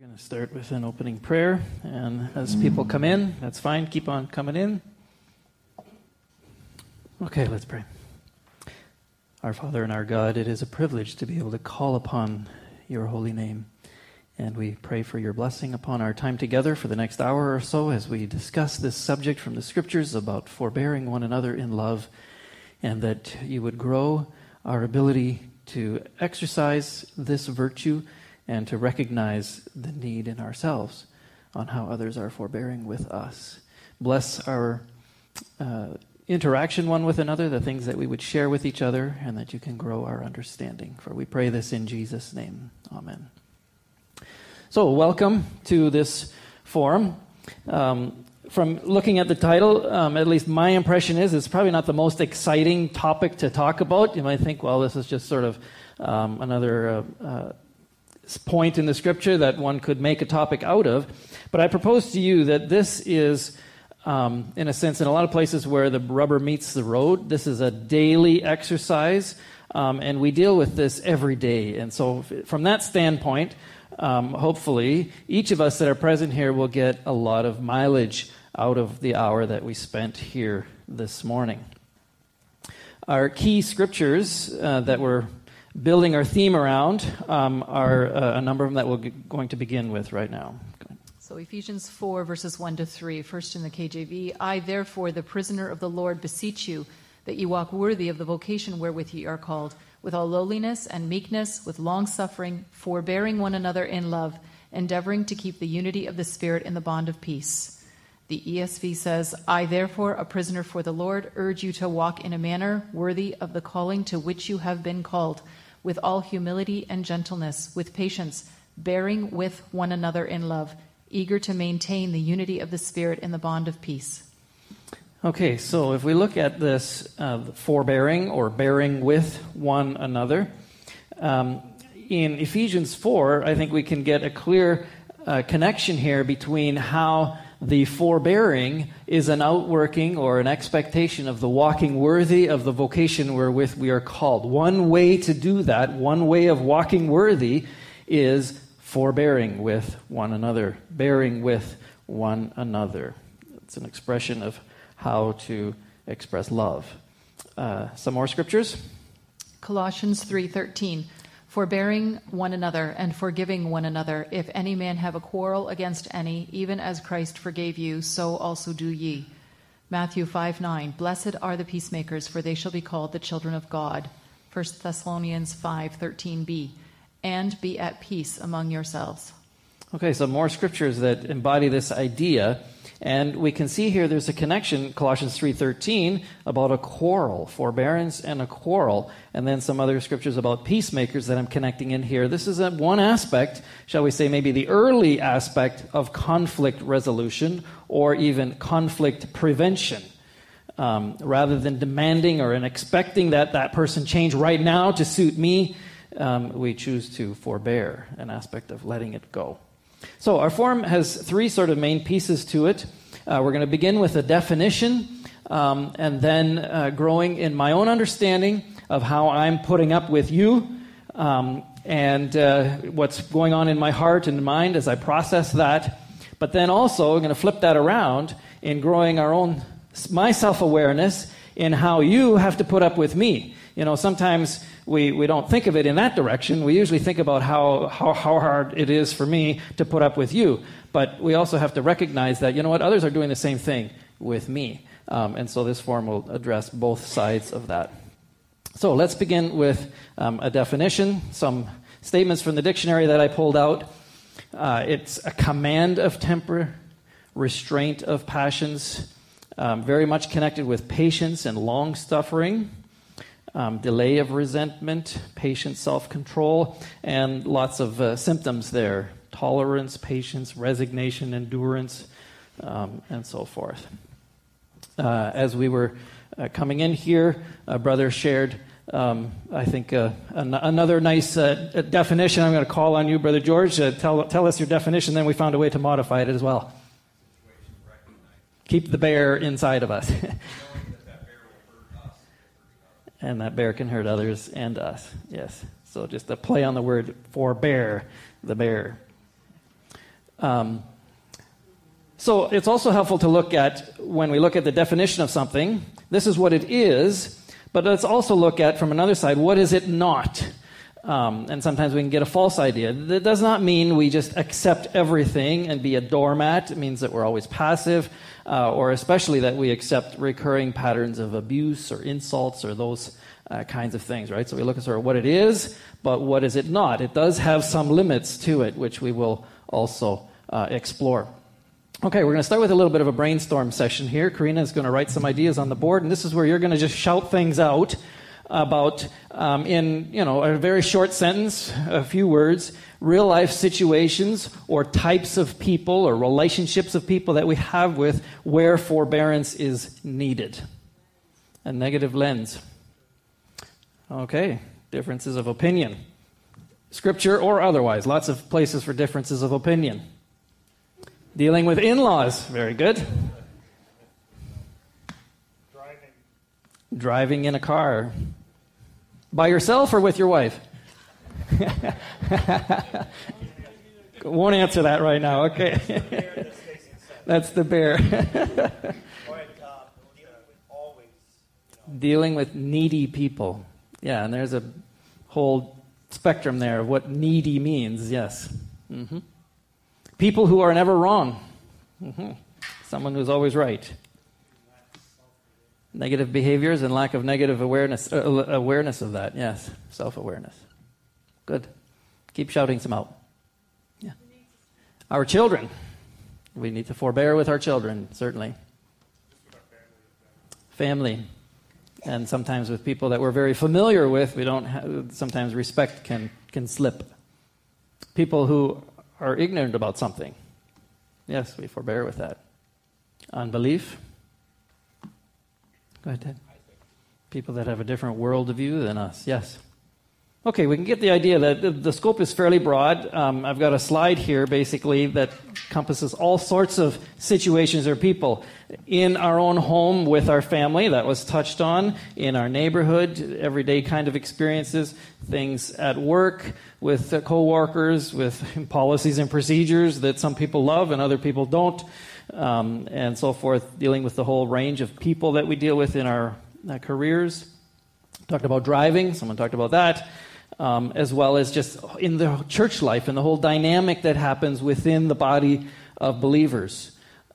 We're going to start with an opening prayer, and as people come in, that's fine, keep on coming in. Okay, let's pray. Our Father and our God, it is a privilege to be able to call upon your holy name. And we pray for your blessing upon our time together for the next hour or so as we discuss this subject from the scriptures about forbearing one another in love, and that you would grow our ability to exercise this virtue and to recognize the need in ourselves on how others are forbearing with us. Bless our uh, interaction one with another, the things that we would share with each other, and that you can grow our understanding. For we pray this in Jesus' name. Amen. So, welcome to this forum. Um, from looking at the title, um, at least my impression is it's probably not the most exciting topic to talk about. You might think, well, this is just sort of um, another uh, uh, point in the scripture that one could make a topic out of. But I propose to you that this is, um, in a sense, in a lot of places where the rubber meets the road, this is a daily exercise, um, and we deal with this every day. And so, from that standpoint, um, hopefully, each of us that are present here will get a lot of mileage out of the hour that we spent here this morning. Our key scriptures uh, that we're building our theme around um, are uh, a number of them that we're g- going to begin with right now. So, Ephesians 4, verses 1 to 3, first in the KJV. I, therefore, the prisoner of the Lord, beseech you that ye walk worthy of the vocation wherewith ye are called, with all lowliness and meekness, with long suffering, forbearing one another in love, endeavoring to keep the unity of the Spirit in the bond of peace. The ESV says, I, therefore, a prisoner for the Lord, urge you to walk in a manner worthy of the calling to which you have been called with all humility and gentleness, with patience, bearing with one another in love, eager to maintain the unity of the Spirit in the bond of peace. Okay, so if we look at this uh, forbearing or bearing with one another, um, in Ephesians 4, I think we can get a clear uh, connection here between how the forbearing is an outworking or an expectation of the walking worthy of the vocation wherewith we are called. One way to do that, one way of walking worthy, is forbearing with one another, bearing with one another. It's an expression of how to express love. Uh, some more scriptures. Colossians 3:13 forbearing one another and forgiving one another. If any man have a quarrel against any, even as Christ forgave you, so also do ye. Matthew 5 9. Blessed are the peacemakers, for they shall be called the children of God. 1 Thessalonians 5 13b. And be at peace among yourselves. Okay, so more scriptures that embody this idea and we can see here there's a connection, Colossians 3.13, about a quarrel, forbearance and a quarrel. And then some other scriptures about peacemakers that I'm connecting in here. This is a, one aspect, shall we say, maybe the early aspect of conflict resolution or even conflict prevention. Um, rather than demanding or expecting that that person change right now to suit me, um, we choose to forbear, an aspect of letting it go. So, our form has three sort of main pieces to it. Uh, we're going to begin with a definition, um, and then uh, growing in my own understanding of how I'm putting up with you, um, and uh, what's going on in my heart and mind as I process that. But then also, we're going to flip that around in growing our own my self awareness in how you have to put up with me. You know, sometimes we, we don't think of it in that direction. We usually think about how, how, how hard it is for me to put up with you. But we also have to recognize that, you know what, others are doing the same thing with me. Um, and so this form will address both sides of that. So let's begin with um, a definition, some statements from the dictionary that I pulled out. Uh, it's a command of temper, restraint of passions, um, very much connected with patience and long suffering um, delay of resentment, patient self control, and lots of uh, symptoms there tolerance, patience, resignation, endurance, um, and so forth. Uh, as we were uh, coming in here, a brother shared, um, I think, uh, an- another nice uh, definition. I'm going to call on you, Brother George. Uh, tell, tell us your definition, then we found a way to modify it as well. Keep the bear inside of us. and that bear can hurt others and us. Yes. So just a play on the word forbear, the bear. Um, so it's also helpful to look at when we look at the definition of something, this is what it is, but let's also look at from another side, what is it not? Um, and sometimes we can get a false idea. That does not mean we just accept everything and be a doormat. It means that we're always passive, uh, or especially that we accept recurring patterns of abuse or insults or those uh, kinds of things, right? So we look at sort of what it is, but what is it not? It does have some limits to it, which we will also uh, explore. Okay, we're going to start with a little bit of a brainstorm session here. Karina is going to write some ideas on the board, and this is where you're going to just shout things out about, um, in you know, a very short sentence, a few words, real life situations or types of people or relationships of people that we have with where forbearance is needed. A negative lens. Okay, differences of opinion. Scripture or otherwise, lots of places for differences of opinion. Dealing with in laws, very good. Driving. Driving in a car. By yourself or with your wife? Won't answer that right now. Okay. That's the bear. Dealing with needy people. Yeah, and there's a whole spectrum there of what needy means. Yes. Mm-hmm. People who are never wrong. Mm-hmm. Someone who's always right. Negative behaviors and lack of negative awareness, uh, awareness of that. Yes, self awareness. Good. Keep shouting some out. Yeah. Our children. We need to forbear with our children, certainly. Family. And sometimes with people that we're very familiar with, we don't have, sometimes respect can, can slip. People who are ignorant about something. Yes, we forbear with that. Unbelief Go ahead, Ted. People that have a different worldview than us. Yes. Okay, we can get the idea that the, the scope is fairly broad. Um, I've got a slide here, basically, that encompasses all sorts of situations or people in our own home with our family, that was touched on, in our neighborhood, everyday kind of experiences, things at work with uh, coworkers, with policies and procedures that some people love and other people don't um, and so forth, dealing with the whole range of people that we deal with in our, uh, careers. Talked about driving, someone talked about that, um, as well as just in the church life and the whole dynamic that happens within the body of believers.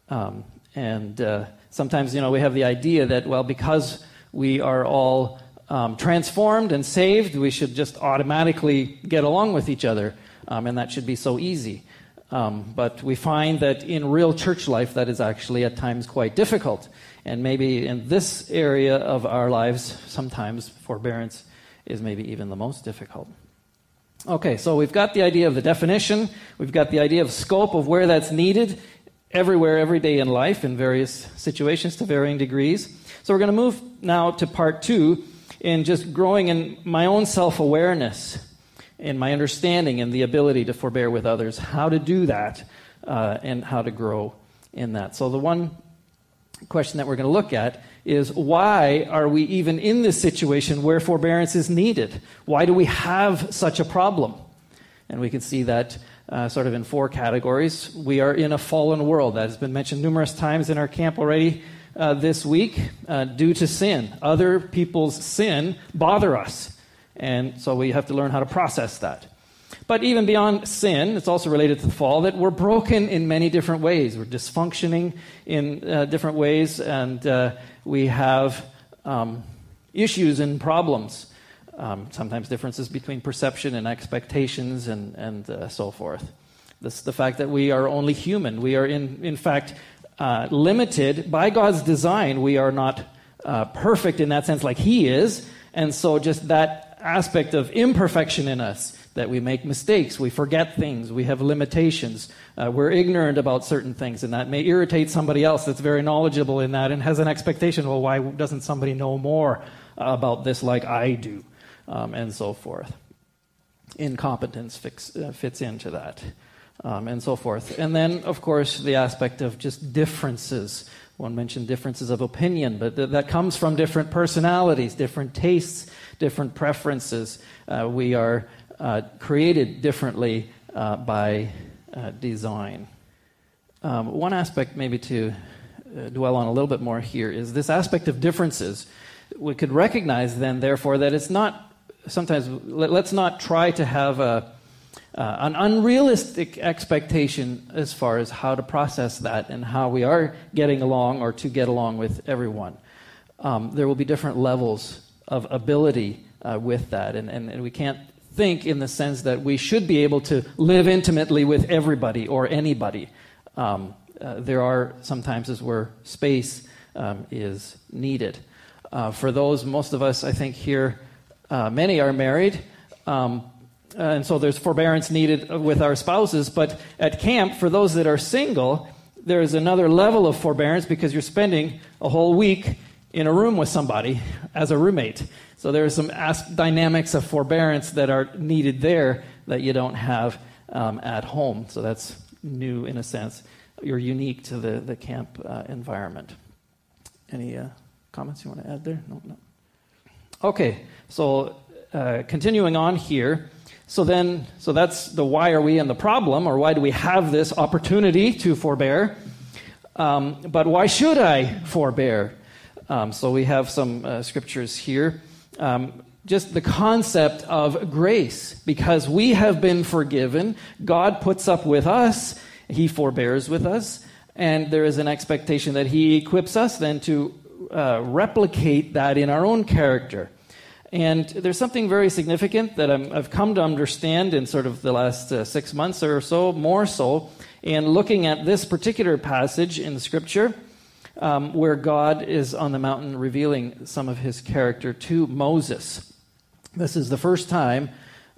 Um, and uh, sometimes, you know, we have the idea that, well, because we are all um, transformed and saved, we should just automatically get along with each other, um, and that should be so easy. Um, but we find that in real church life, that is actually at times quite difficult. And maybe in this area of our lives, sometimes forbearance is maybe even the most difficult. Okay, so we've got the idea of the definition, we've got the idea of scope of where that's needed everywhere, every day in life, in various situations to varying degrees. So we're going to move now to part two in just growing in my own self awareness in my understanding and the ability to forbear with others, how to do that uh, and how to grow in that. So, the one question that we're going to look at is why are we even in this situation where forbearance is needed? Why do we have such a problem? And we can see that uh, sort of in four categories. We are in a fallen world. That has been mentioned numerous times in our camp already uh, this week uh, due to sin. Other people's sin bother us. And so we have to learn how to process that. But even beyond sin, it's also related to the fall, that we're broken in many different ways. We're dysfunctioning in uh, different ways, and uh, we have um, issues and problems. Um, sometimes differences between perception and expectations, and, and uh, so forth. This, the fact that we are only human. We are, in, in fact, uh, limited by God's design. We are not uh, perfect in that sense, like He is. And so, just that aspect of imperfection in us that we make mistakes, we forget things, we have limitations, uh, we're ignorant about certain things, and that may irritate somebody else that's very knowledgeable in that and has an expectation well, why doesn't somebody know more about this like I do? Um, and so forth. Incompetence fix, uh, fits into that. Um, and so forth. And then, of course, the aspect of just differences. One mentioned differences of opinion, but th- that comes from different personalities, different tastes, different preferences. Uh, we are uh, created differently uh, by uh, design. um, one aspect, maybe to uh, dwell on a little bit more here, is this aspect of differences. We could recognize then, therefore, that it's not sometimes, let, us not try to have a, uh, an unrealistic expectation as far as how to process that and how we are getting along or to get along with everyone. Um, there will be different levels of ability uh, with that, and, and, and we can't think in the sense that we should be able to live intimately with everybody or anybody. Um, uh, there are sometimes as where space um, is needed. Uh, for those, most of us, I think here, uh, many are married. Um, and so there's forbearance needed with our spouses. But at camp, for those that are single, there's another level of forbearance because you're spending a whole week in a room with somebody as a roommate. So there are some dynamics of forbearance that are needed there that you don't have um, at home. So that's new in a sense. You're unique to the, the camp uh, environment. Any uh, comments you want to add there? No, no. Okay, so uh, continuing on here. So then, so that's the why are we in the problem, or why do we have this opportunity to forbear? Um, but why should I forbear? Um, so we have some uh, scriptures here. Um, just the concept of grace. Because we have been forgiven, God puts up with us, He forbears with us, and there is an expectation that He equips us then to uh, replicate that in our own character. And there's something very significant that i have come to understand in sort of the last uh, six months or so, more so, in looking at this particular passage in Scripture, um, where God is on the mountain revealing some of his character to Moses. This is the first time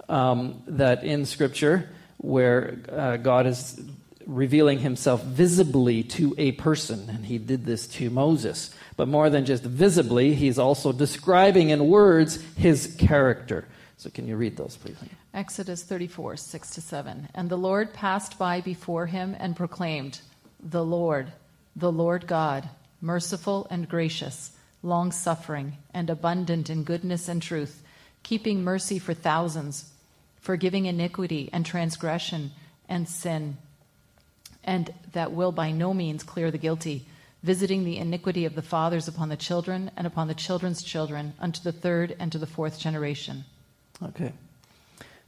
um, that in Scripture where uh, God is revealing himself visibly to a person, and he did this to Moses. But more than just visibly, he's also describing in words his character. So, can you read those, please? Exodus 34, 6 to 7. And the Lord passed by before him and proclaimed, The Lord, the Lord God, merciful and gracious, long suffering, and abundant in goodness and truth, keeping mercy for thousands, forgiving iniquity and transgression and sin and that will by no means clear the guilty, visiting the iniquity of the fathers upon the children and upon the children's children unto the third and to the fourth generation. Okay.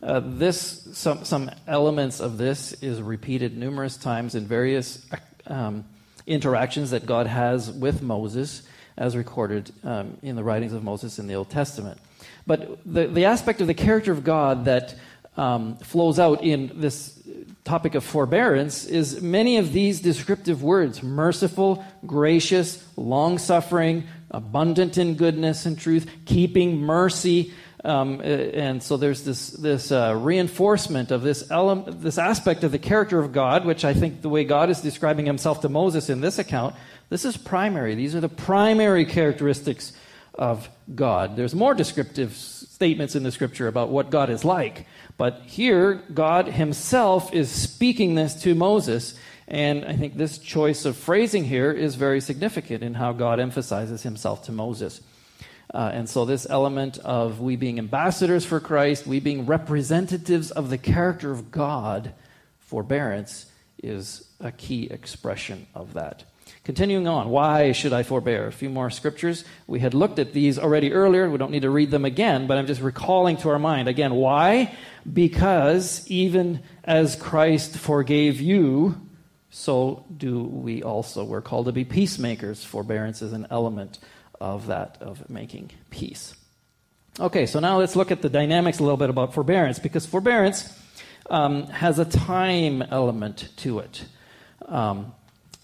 Uh, this some some elements of this is repeated numerous times in various um, interactions that God has with Moses, as recorded um, in the writings of Moses in the Old Testament. But the the aspect of the character of God that um, flows out in this topic of forbearance is many of these descriptive words merciful, gracious, long suffering, abundant in goodness and truth, keeping mercy. Um, and so there's this, this uh, reinforcement of this, element, this aspect of the character of God, which I think the way God is describing himself to Moses in this account, this is primary. These are the primary characteristics of God. There's more descriptive statements in the scripture about what God is like. But here, God Himself is speaking this to Moses. And I think this choice of phrasing here is very significant in how God emphasizes Himself to Moses. Uh, and so, this element of we being ambassadors for Christ, we being representatives of the character of God, forbearance, is a key expression of that. Continuing on, why should I forbear? A few more scriptures. We had looked at these already earlier. We don't need to read them again, but I'm just recalling to our mind. Again, why? Because even as Christ forgave you, so do we also. We're called to be peacemakers. Forbearance is an element of that, of making peace. Okay, so now let's look at the dynamics a little bit about forbearance, because forbearance um, has a time element to it. Um,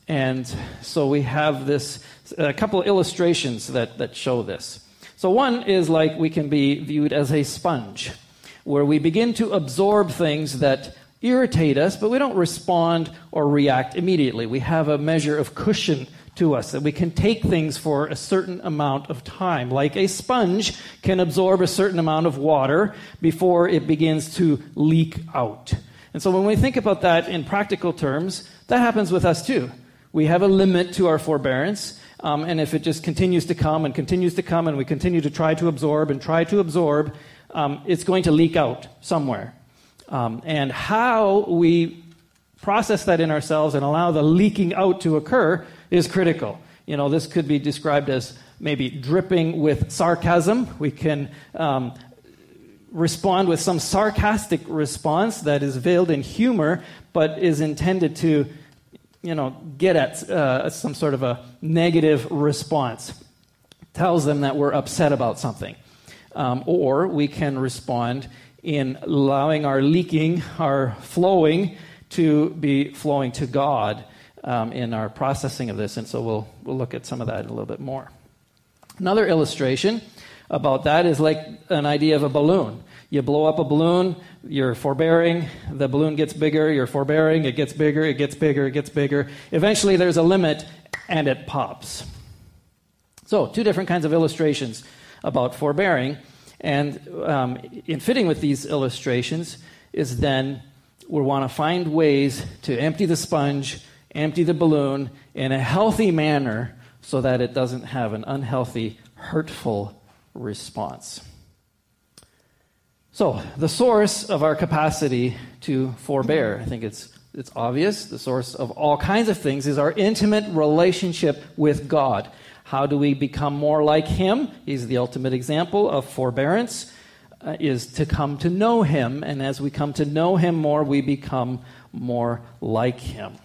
and so we have this, a couple of illustrations that, that show this. So one is like we can be viewed as a sponge, where we begin to absorb things that irritate us, but we don't respond or react immediately. We have a measure of cushion to us that we can take things for a certain amount of time. Like a sponge can absorb a certain amount of water before it begins to leak out. And so when we think about that in practical terms, that happens with us too. We have a limit to our forbearance. Um, and if it just continues to come and continues to come and we continue to try to absorb and try to absorb, um, it's going to leak out somewhere. Um, and how we process that in ourselves and allow the leaking out to occur is critical. You know, this could be described as maybe dripping with sarcasm. We can um, respond with some sarcastic response that is veiled in humor, but is intended to, you know, get at uh, some sort of a negative response. Tells them that we're upset about something. Um, or we can respond in allowing our leaking, our flowing, to be flowing to God um, in our processing of this. And so we'll, we'll look at some of that a little bit more. Another illustration about that is like an idea of a balloon. You blow up a balloon, you're forbearing, the balloon gets bigger, you're forbearing, it gets bigger, it gets bigger, it gets bigger. Eventually, there's a limit and it pops. So, two different kinds of illustrations about forbearing. And um, in fitting with these illustrations is then we want to find ways to empty the sponge, empty the balloon in a healthy manner so that it doesn't have an unhealthy, hurtful response. So, the source of our capacity to forbear, I think it's, it's obvious. The source of all kinds of things is our intimate relationship with God. How do we become more like Him? He's the ultimate example of forbearance, uh, is to come to know Him. And as we come to know Him more, we become more like Him.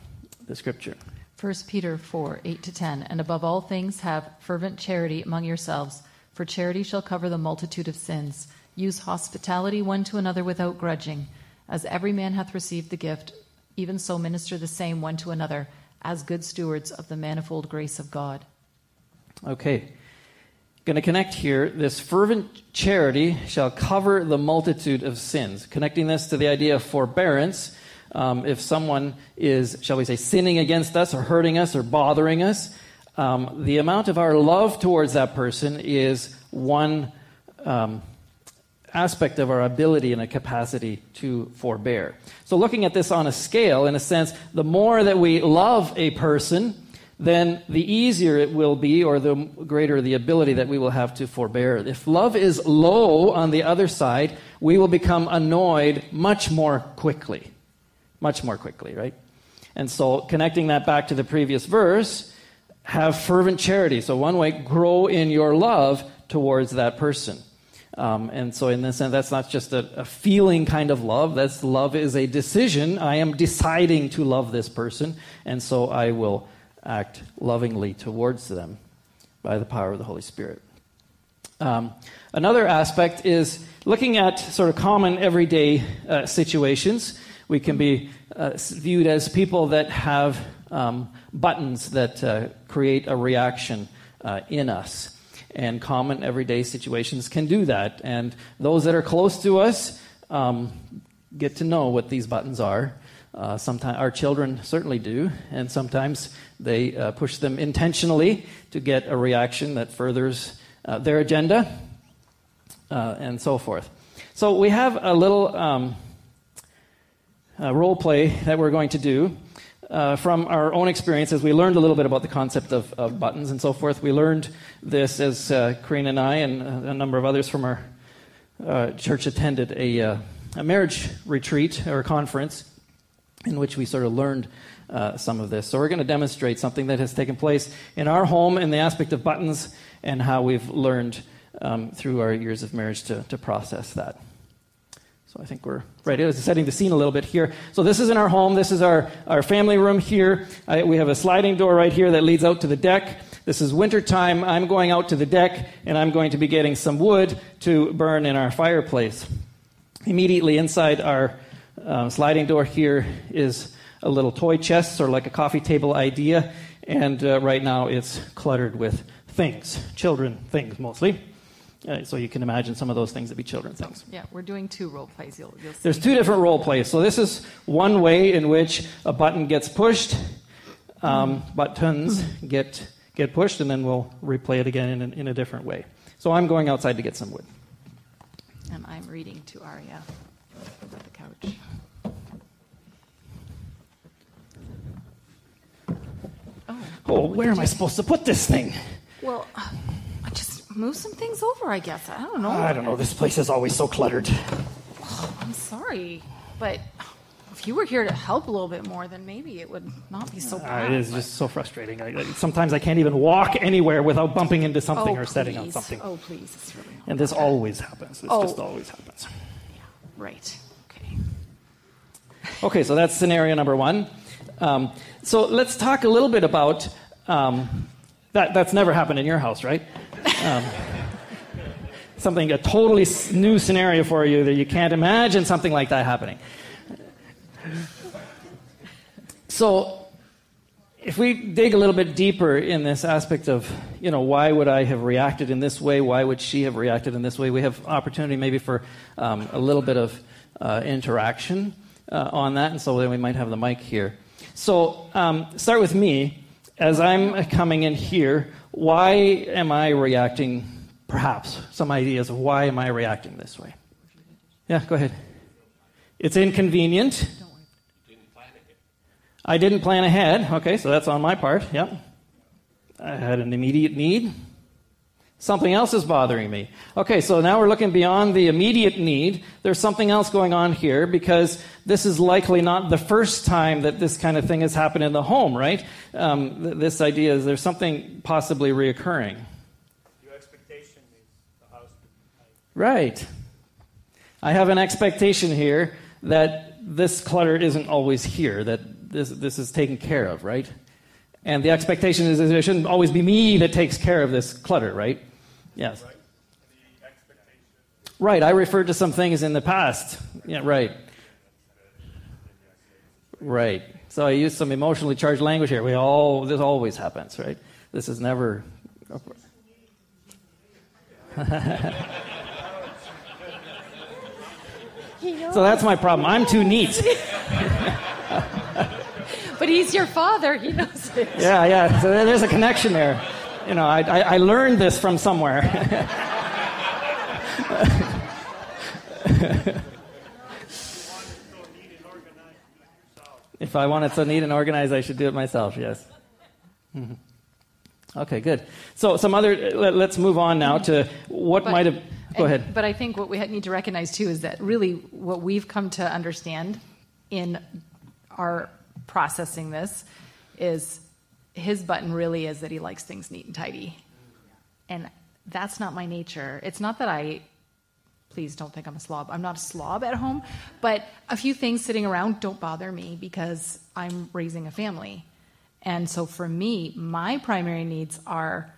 The scripture. 1 Peter 4 8 to 10. And above all things, have fervent charity among yourselves, for charity shall cover the multitude of sins. Use hospitality one to another without grudging. As every man hath received the gift, even so minister the same one to another, as good stewards of the manifold grace of God. Okay. Going to connect here. This fervent charity shall cover the multitude of sins. Connecting this to the idea of forbearance. Um, if someone is, shall we say, sinning against us or hurting us or bothering us, um, the amount of our love towards that person is one um, aspect of our ability and a capacity to forbear. So, looking at this on a scale, in a sense, the more that we love a person, then the easier it will be, or the greater the ability that we will have to forbear. If love is low on the other side, we will become annoyed much more quickly. Much more quickly, right? And so, connecting that back to the previous verse, have fervent charity. So, one way, grow in your love towards that person. Um, and so, in this sense, that's not just a, a, feeling kind of love. That's love is a decision. I am deciding to love this person, and so I will act lovingly towards them by the power of the Holy Spirit. Um, another aspect is looking at sort of common everyday uh, situations. We can be uh, viewed as people that have um, buttons that uh, create a reaction uh, in us and common everyday situations can do that. And those that are close to us um, get to know what these buttons are. Uh, sometimes our children certainly do, and sometimes they uh, push them intentionally to get a reaction that furthers uh, their agenda, and so forth. So we have a little um, role play that we're going to do uh, from our own experiences, we learned a little bit about the concept of, of buttons and so forth. We learned this as uh, and I and a number of others from our uh, church attended a, uh, a marriage retreat or conference in which we sort of learned uh, some of this. So we're going to demonstrate something that has taken place in our home in the aspect of buttons and how we've learned um, through our years of marriage to, to process that. So I think we're ready. It's setting the scene a little bit here. So this is in our home. This is our, our family room here. I, we have a sliding door right here that leads out to the deck. This is winter time. I'm going out to the deck and I'm going to be getting some wood to burn in our fireplace. Immediately inside our uh, sliding door here is a little toy chest, sort of like a coffee table idea. And uh, right now it's cluttered with things, children things mostly. Uh, so you can imagine some of those things that be children things. Yeah, we're doing two role plays. You'll, you'll There's two different role plays. So this is one way in which a button gets pushed, um, buttons get get pushed, and then we'll replay it again in, in a different way. So I'm going outside to get some wood. And I'm reading to Aria by the couch. Oh, oh where am I supposed to put this thing? Well move some things over, I guess. I don't know. I don't know. This place is always so cluttered. I'm sorry, but if you were here to help a little bit more, then maybe it would not be so Uh, bad. it is just so frustrating. I, I- sometimes I can't even walk anywhere without bumping into something oh, or setting on something. Oh, please. It's really And this bad. always happens. This Oh. just always happens. Right. Okay. Okay, so that's scenario number one. Um, so let's talk a little bit about um, that. That's never happened in your house, right? Um, something a totally new scenario for you that you can't imagine something like that happening. So, if we dig a little bit deeper in this aspect of, you know, why would I have reacted in this way? Why would she have reacted in this way? We have opportunity maybe for um, a little bit of uh, interaction uh, on that, and so then we might have the mic here. So, um, start with me. As I'm coming in here, why am I reacting? Perhaps some ideas of why am I reacting this way? Yeah, go ahead. It's inconvenient. I didn't plan ahead. Okay, so that's on my part. Yep. I had an immediate need. Something else is bothering me. Okay, so now we're looking beyond the immediate need. There's something else going on here because this is likely not the first time that this kind of thing has happened in the home, right? Um, th- this idea is there's something possibly reoccurring. Your expectation is the house. Right. I have an expectation here that this clutter isn't always here, that this, this is taken care of, right? And the expectation is that it shouldn't always be me that takes care of this clutter, right? Yes. Right? The expectation. Right, I referred to some things in the past. Yeah, right. Right. So I used some emotionally charged language here. We all this always happens, right? This is never So that's my problem. I'm too neat. But he's your father. He knows it. Yeah, yeah. So there's a connection there. You know, I, I, I learned this from somewhere. So neat and organized, do it if I wanted so neat and organized, I should do it myself. Yes. Mhm. Okay, good. So some other. Let, us move on now to what But- might have. Go and- ahead. But I think what we need to recognize too is that really what we've come to understand in our processing this is his button really is that he likes things neat and tidy. And that's not my nature. It's not that I please don't think I'm a slob. I'm not a slob at home, but a few things sitting around don't bother me because I'm raising a family. And so for me, my primary needs are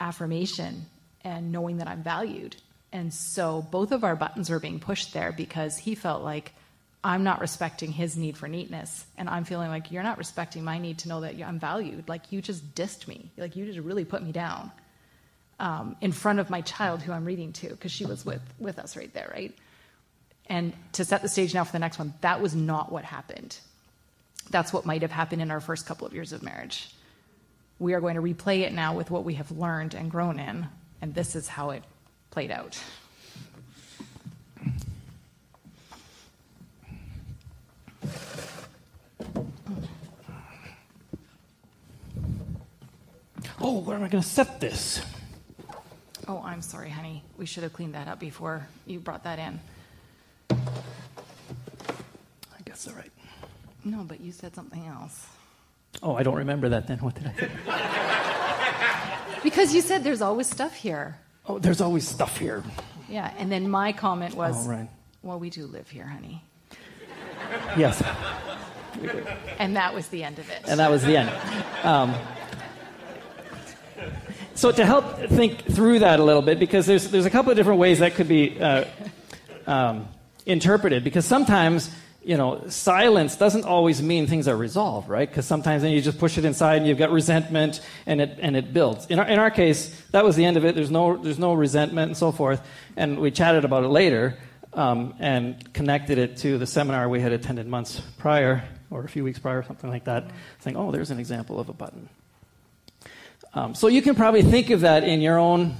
affirmation and knowing that I'm valued. And so both of our buttons were being pushed there because he felt like I'm not respecting his need for neatness. And I'm feeling like you're not respecting my need to know that I'm valued. Like you just dissed me. Like you just really put me down um, in front of my child who I'm reading to because she was with, with us right there, right? And to set the stage now for the next one, that was not what happened. That's what might have happened in our first couple of years of marriage. We are going to replay it now with what we have learned and grown in, and this is how it played out. Oh, where am I going to set this? Oh, I'm sorry, honey. We should have cleaned that up before you brought that in. I guess all right. No, but you said something else. Oh, I don't remember that. Then what did I say? Because you said there's always stuff here. Oh, there's always stuff here. Yeah, and then my comment was, Oh, right. well, we do live here, honey. Yes, And that was the end of it. and that was the end. Um, so to help think through that a little bit, because there's there's a couple of different ways that could be uh, um, interpreted. Because sometimes you know silence doesn't always mean things are resolved, right? Because sometimes then you just push it inside and you've got resentment and it and it builds. In our in our case, that was the end of it. There's no there's no resentment and so forth. And we chatted about it later um, and connected it to the seminar we had attended months prior or a few weeks prior, something like that. Saying, oh, there's an example of a button. Um, so you can probably think of that in your own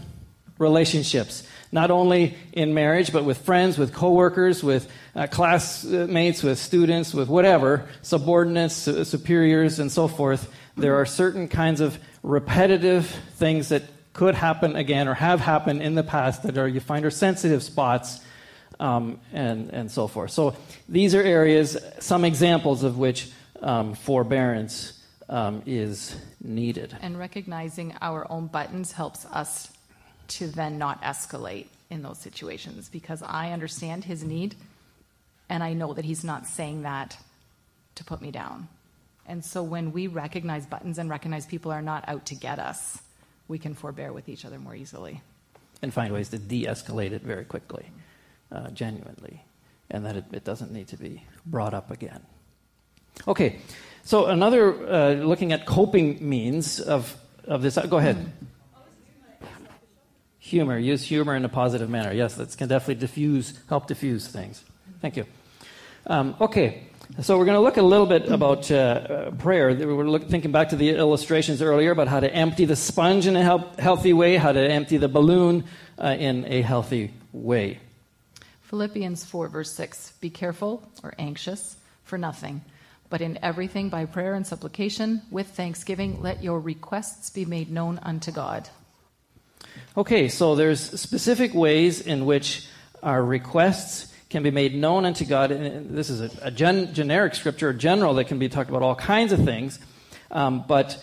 relationships, not only in marriage, but with friends, with coworkers, with uh, classmates, with students, with whatever, subordinates, su- superiors, and so forth. There are certain kinds of repetitive things that could happen again or have happened in the past that are you find are sensitive spots um, and, and so forth. So these are areas, some examples of which um, forbearance um, is needed. And recognizing our own buttons helps us to then not escalate in those situations because I understand his need and I know that he's not saying that to put me down. And so when we recognize buttons and recognize people are not out to get us, we can forbear with each other more easily. And find ways to de escalate it very quickly, uh, genuinely, and that it, it, doesn't need to be brought up again. Okay, so another uh, looking at coping means of, of this. Uh, go ahead. Humor. Use humor in a positive manner. Yes, that can definitely diffuse, help diffuse things. Thank you. Um, okay, so we're going to look a little bit about uh, uh, prayer. We're look, thinking back to the illustrations earlier about how to empty the sponge in a help, healthy way, how to empty the balloon uh, in a healthy way. Philippians 4, verse 6 Be careful or anxious for nothing, but in everything by prayer and supplication, with thanksgiving, let your requests be made known unto God. Okay, so there's specific ways in which our requests can be made known unto God. And this is a, a gen, generic scripture, general that can be talked about all kinds of things, um, but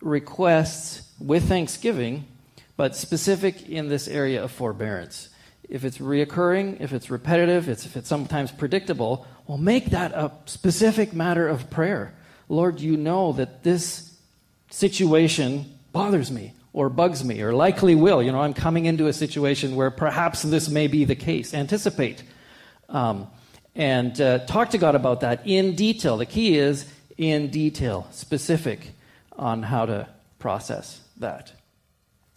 requests with thanksgiving, but specific in this area of forbearance. If it's reoccurring, if it's repetitive, it's, if it's sometimes predictable, well, make that a specific matter of prayer. Lord, you know that this situation bothers me or bugs me or likely will. You know, I'm coming into a situation where perhaps this may be the case. Anticipate. Um, and uh, talk to God about that in detail. The key is in detail, specific on how to process that.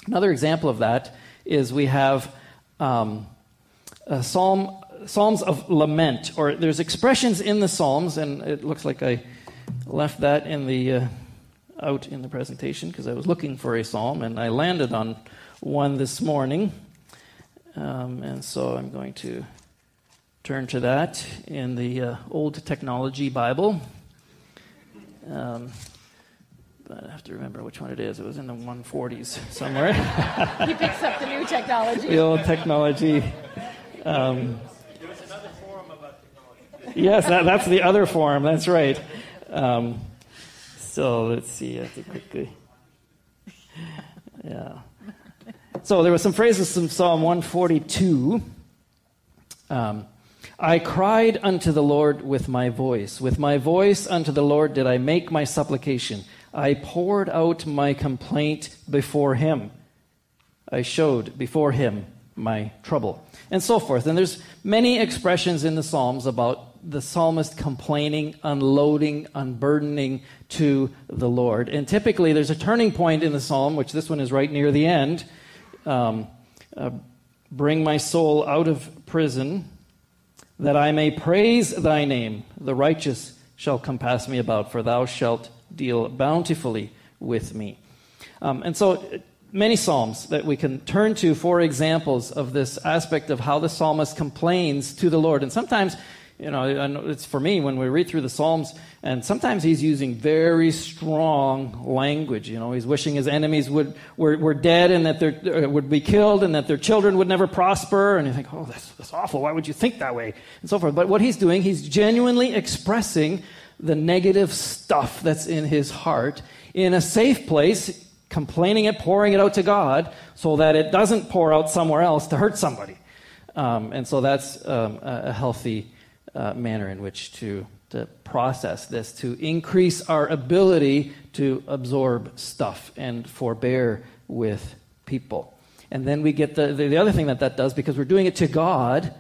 Another example of that is we have um, psalm, Psalms of lament, or there's expressions in the Psalms, and it looks like I left that in the. Uh, out in the presentation because I was looking for a psalm and I landed on one this morning. Um, and so I'm going to turn to that in the uh, Old Technology Bible. Um, but I have to remember which one it is. It was in the 140s somewhere. he picks up the new technology. the old technology. Um, yes, that, that's the other form. That's right. Um, so let's see, I quickly. Yeah. So there were some phrases from Psalm 142. Um, I cried unto the Lord with my voice. With my voice unto the Lord did I make my supplication. I poured out my complaint before him. I showed before him my trouble. And so forth. And there's many expressions in the Psalms about the psalmist complaining, unloading, unburdening to the Lord. And typically, there's a turning point in the psalm, which this one is right near the end. Um, uh, Bring my soul out of prison, that I may praise thy name. The righteous shall compass me about, for thou shalt deal bountifully with me. Um, and so, many psalms that we can turn to for examples of this aspect of how the psalmist complains to the Lord. And sometimes you know, it's for me when we read through the Psalms, and sometimes he's using very strong language. You know, he's wishing his enemies would were, were dead and that they uh, would be killed and that their children would never prosper. And you think, oh, that's, that's awful. Why would you think that way? And so forth. But what he's doing, he's genuinely expressing the negative stuff that's in his heart in a safe place, complaining it, pouring it out to God, so that it doesn't pour out somewhere else to hurt somebody. Um, and so that's um, a healthy uh, manner in which to, to process this, to increase our ability to absorb stuff and forbear with people. And then we get the, the, the other thing that that does, because we're doing it to God,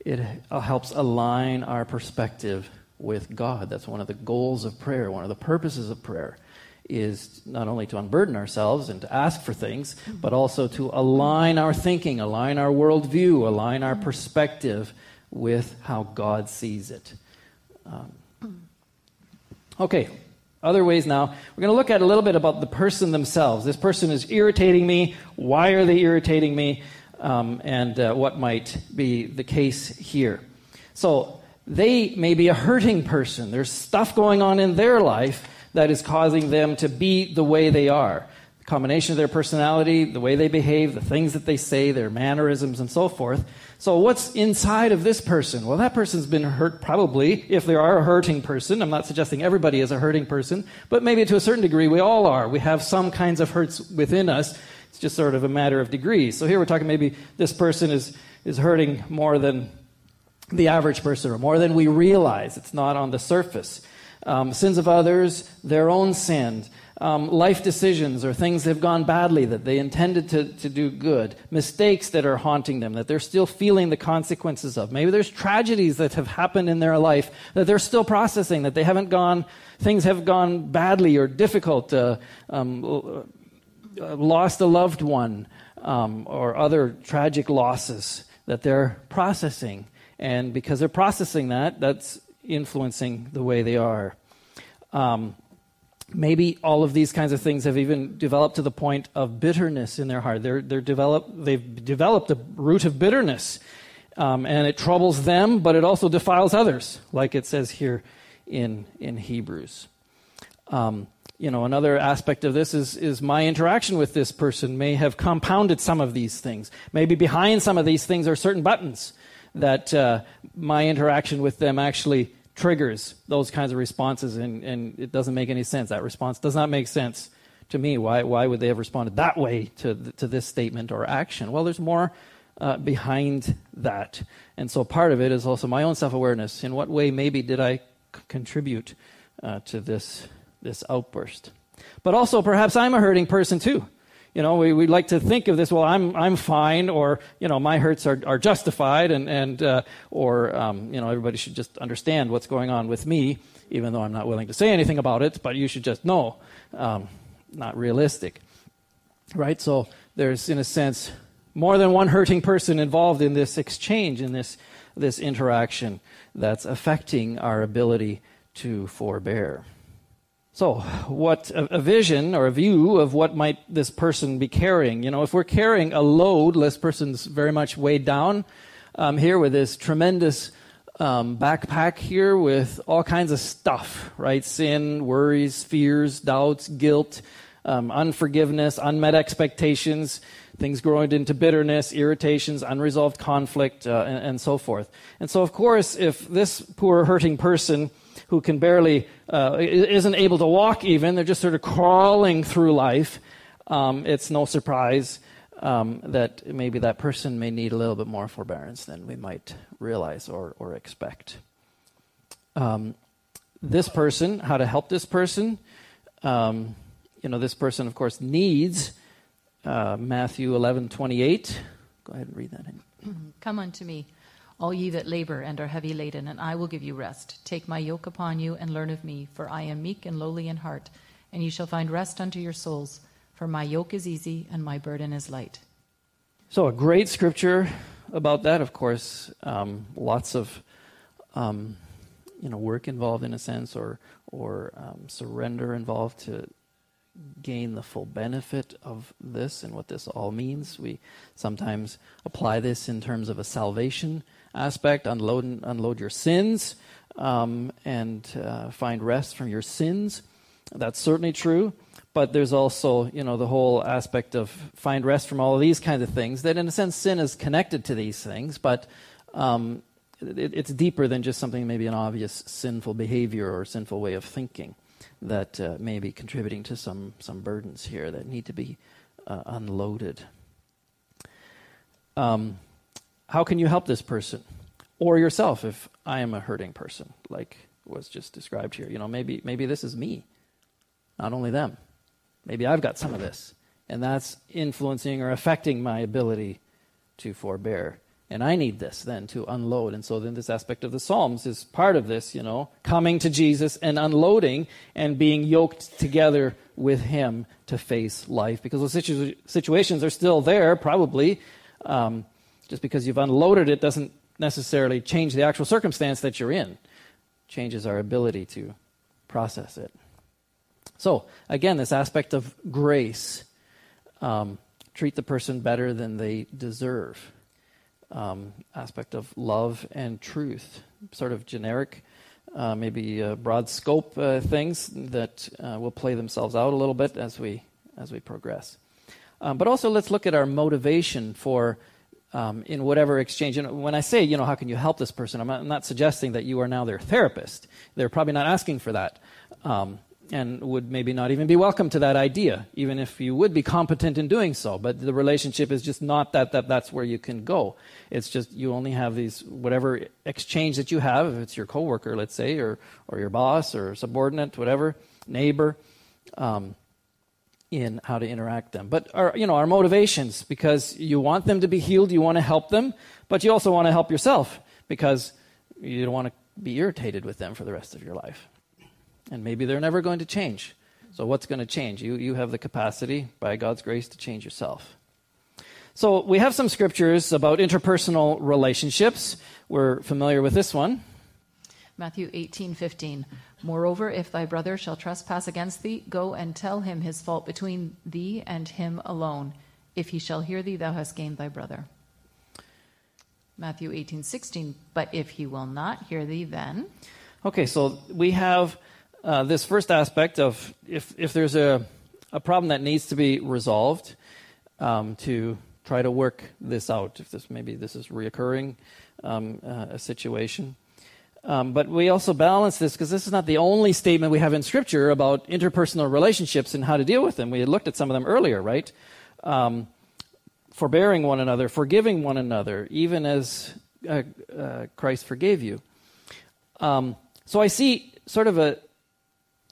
it helps align our perspective with God. That's one of the goals of prayer, one of the purposes of prayer is not only to unburden ourselves and to ask for things, but also to align our thinking, align our worldview, align our perspective with how God sees it. Um, okay, other ways now. We're going to look at a little bit about the person themselves. This person is irritating me. Why are they irritating me? Um, and uh, what might be the case here. So, they may be a hurting person. There's stuff going on in their life that is causing them to be the way they are. The combination of their personality, the way they behave, the things that they say, their mannerisms, and so forth. So, what's inside of this person? Well, that person's been hurt probably, if they are a hurting person. I'm not suggesting everybody is a hurting person, but maybe to a certain degree we all are. We have some kinds of hurts within us. It's just sort of a matter of degrees. So, here we're talking maybe this person is, is hurting more than the average person or more than we realize. It's not on the surface. Um, sins of others, their own sins um, life decisions or things that have gone badly that they intended to, to do good, mistakes that are haunting them, that they're still feeling the consequences of. Maybe there's tragedies that have happened in their life that they're still processing, that they haven't gone, things have gone badly or difficult, uh, um, uh, lost a loved one, um, or other tragic losses that they're processing. And because they're processing that, that's influencing the way they are. Um, maybe all of these kinds of things have even developed to the point of bitterness in their heart. They're, they're developed, they've developed a root of bitterness. Um, and it troubles them, but it also defiles others, like it says here in, in Hebrews. Um, you know, another aspect of this is, is my interaction with this person may have compounded some of these things. Maybe behind some of these things are certain buttons that uh, my interaction with them actually triggers those kinds of responses, and, and it doesn't make any sense. That response does not make sense to me. Why, why would they have responded that way to, to this statement or action? Well, there's more uh, behind that. And so part of it is also my own self awareness. In what way, maybe, did I c- contribute uh, to this, this outburst? But also, perhaps I'm a hurting person too. You know, we, we like to think of this, well, I'm, I'm fine, or, you know, my hurts are, are justified, and, and uh, or, um, you know, everybody should just understand what's going on with me, even though I'm not willing to say anything about it, but you should just know. Um, not realistic. Right? So there's, in a sense, more than one hurting person involved in this exchange, in this, this interaction that's affecting our ability to forbear. So, what a, vision or a view of what might this person be carrying? You know, if we're carrying a load, this person's very much weighed down um, here with this tremendous um, backpack here with all kinds of stuff, right? Sin, worries, fears, doubts, guilt, um, unforgiveness, unmet expectations, things growing into bitterness, irritations, unresolved conflict, uh, and, and so forth. And so, of course, if this poor hurting person who can barely, uh, isn't able to walk even, they're just sort of crawling through life, um, it's no surprise um, that maybe that person may need a little bit more forbearance than we might realize or, or expect. Um, this person, how to help this person, um, you know, this person, of course, needs uh, Matthew 11 28. Go ahead and read that. In. Come unto me all ye that labor and are heavy laden, and I will give you rest. Take my yoke upon you and learn of me, for I am meek and lowly in heart, and ye shall find rest unto your souls. For my yoke is easy and my burden is light. So, a great scripture about that, of course. Um, lots of um, you know work involved in a sense, or or um, surrender involved to gain the full benefit of this and what this all means. We sometimes apply this in terms of a salvation aspect, unload, unload your sins um, and uh, find rest from your sins. That's certainly true. But there's also, you know, the whole aspect of find rest from all of these kinds of things. That, in a sense, sin is connected to these things, but um, it, it's deeper than just something maybe an obvious sinful behavior or sinful way of thinking that uh, may be contributing to some some burdens here that need to be uh, unloaded. Um, how can you help this person or yourself if I am a hurting person, like was just described here? You know, maybe maybe this is me, not only them. Maybe I've got some of this, and that's influencing or affecting my ability to forbear. And I need this then to unload. And so then this aspect of the Psalms is part of this, you know, coming to Jesus and unloading and being yoked together with Him to face life. Because those situ- situations are still there, probably. Um, just because you've unloaded it doesn't necessarily change the actual circumstance that you're in. It changes our ability to process it. So, again, this aspect of grace. Um, treat the person better than they deserve. Um, aspect of love and truth, sort of generic, uh, maybe uh, broad scope uh, things that uh, will play themselves out a little bit as we as we progress. Um, but also, let's look at our motivation for um, in whatever exchange. And when I say, you know, how can you help this person, I'm not, I'm not suggesting that you are now their therapist. They're probably not asking for that. Um, and would maybe not even be welcome to that idea, even if you would be competent in doing so. But the relationship is just not that, that that's where you can go. It's just you only have these, whatever exchange that you have, if it's your coworker, let's say, or, or your boss, or subordinate, whatever, neighbor, um, in how to interact them. But our, you know, our motivations, because you want them to be healed, you want to help them, but you also want to help yourself, because you don't want to be irritated with them for the rest of your life. And maybe they're never going to change. So, what's going to change? You, you have the capacity, by God's grace, to change yourself. So, we have some scriptures about interpersonal relationships. We're familiar with this one. Matthew 18:15. Moreover, if thy brother shall trespass against thee, go and tell him his fault between thee and him alone. If he shall hear thee, thou hast gained thy brother. Matthew 18:16. But if he will not hear thee, then. Okay, so we have uh, this first aspect of if, if there's a, a problem that needs to be resolved, um, to try to work this out. If this maybe this is reoccurring um, uh, a situation. Um, but we also balance this because this is not the only statement we have in Scripture about interpersonal relationships and how to deal with them. We had looked at some of them earlier, right? Um, forbearing one another, forgiving one another, even as uh, uh, Christ forgave you. Um, so I see sort of a,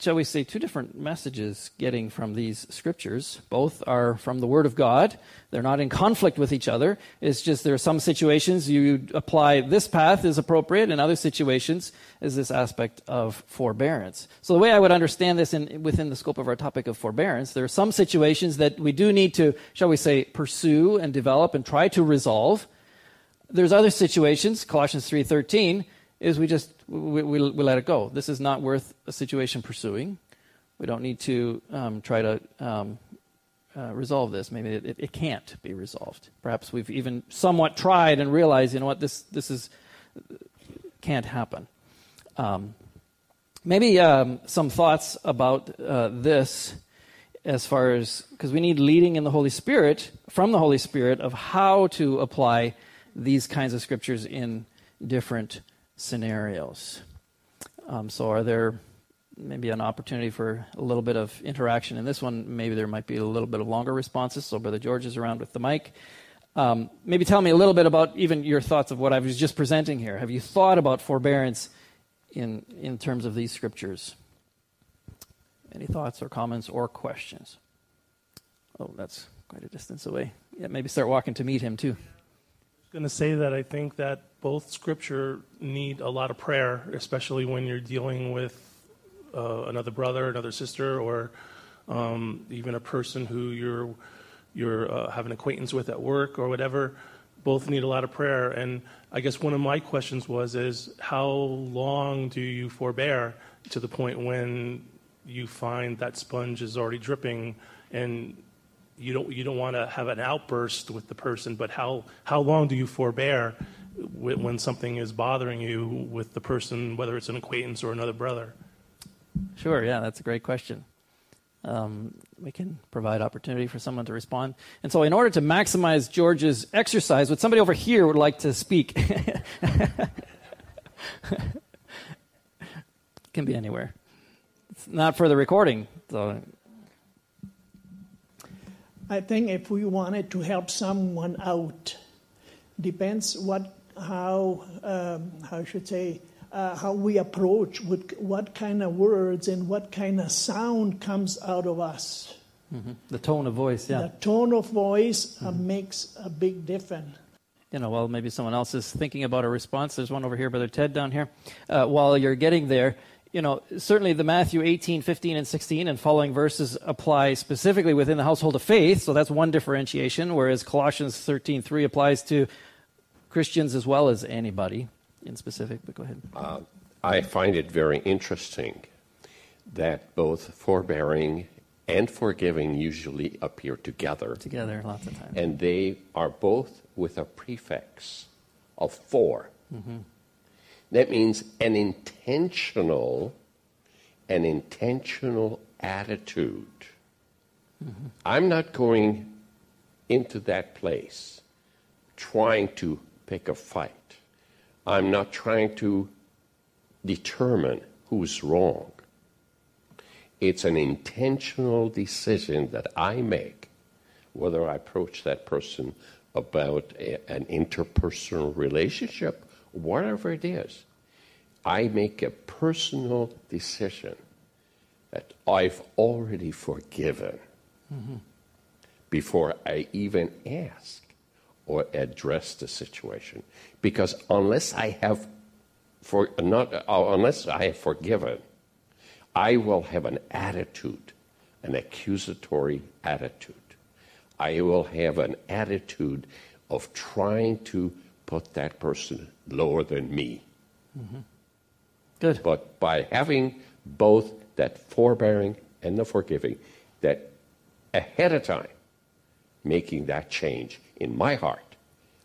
shall we say, two different messages getting from these scriptures. Both are from the Word of God. They're not in conflict with each other. It's just there are some situations you apply this path is appropriate, in other situations is this aspect of forbearance. So the way I would understand this in, within the scope of our topic of forbearance, there are some situations that we do need to, shall we say, pursue and develop and try to resolve. There's other situations, Colossians 3:13, is we just we, we, we, let it go. This is not worth a situation pursuing. We don't need to um, try to um, uh, resolve this. Maybe it, it, it, can't be resolved. Perhaps we've even somewhat tried and realized, you know what, this this is can't happen. Um, maybe um, some thoughts about uh, this as far as because we need leading in the Holy Spirit from the Holy Spirit of how to apply these kinds of scriptures in different scenarios. Um, so, are there maybe an opportunity for a little bit of interaction in this one? Maybe there might be a little bit of longer responses. So, Brother George is around with the mic. Um, maybe tell me a little bit about even your thoughts of what I was just presenting here. Have you thought about forbearance in, in terms of these scriptures? Any thoughts or comments or questions? Oh, that's quite a distance away. Yeah, maybe start walking to meet him too. Going to say that I think that both scripture need a lot of prayer, especially when you're dealing with uh, another brother, another sister, or um, even a person who you're you're uh, have an acquaintance with at work or whatever. Both need a lot of prayer. And I guess one of my questions was is how long do you forbear to the point when you find that sponge is already dripping and you don't you don't want to have an outburst with the person, but how how long do you forbear when something is bothering you with the person, whether it's an acquaintance or another brother? Sure, yeah, that's a great question. Um, we can provide opportunity for someone to respond. And so, in order to maximize George's exercise, would somebody over here would like to speak? can be anywhere. It's not for the recording, so. I think if we wanted to help someone out, depends what how um, how I should say uh, how we approach with what kind of words and what kind of sound comes out of us. Mm-hmm. The tone of voice, yeah. The tone of voice uh, mm-hmm. makes a big difference. You know, while maybe someone else is thinking about a response, there's one over here, Brother Ted down here. Uh, while you're getting there, you know, certainly the Matthew 18, 15, and 16 and following verses apply specifically within the household of faith, so that's one differentiation, whereas Colossians 13, 3 applies to Christians as well as anybody in specific, but go ahead. Uh, I find it very interesting that both forbearing and forgiving usually appear together. Together, lots of times. And they are both with a prefix of for. Mm-hmm. That means an intentional, an intentional attitude mm-hmm. I'm not going into that place trying to pick a fight. I'm not trying to determine who's wrong. It's an intentional decision that I make whether I approach that person about a, an interpersonal relationship, whatever it is. I make a personal decision that I've already forgiven before I even ask or address the situation. Because unless I have for not uh, unless I have forgiven, I will have an attitude, an accusatory attitude. I will have an attitude of trying to put that person lower than me. Mm-hmm. Good. But by having both that forbearing and the forgiving, that ahead of time, making that change in my heart,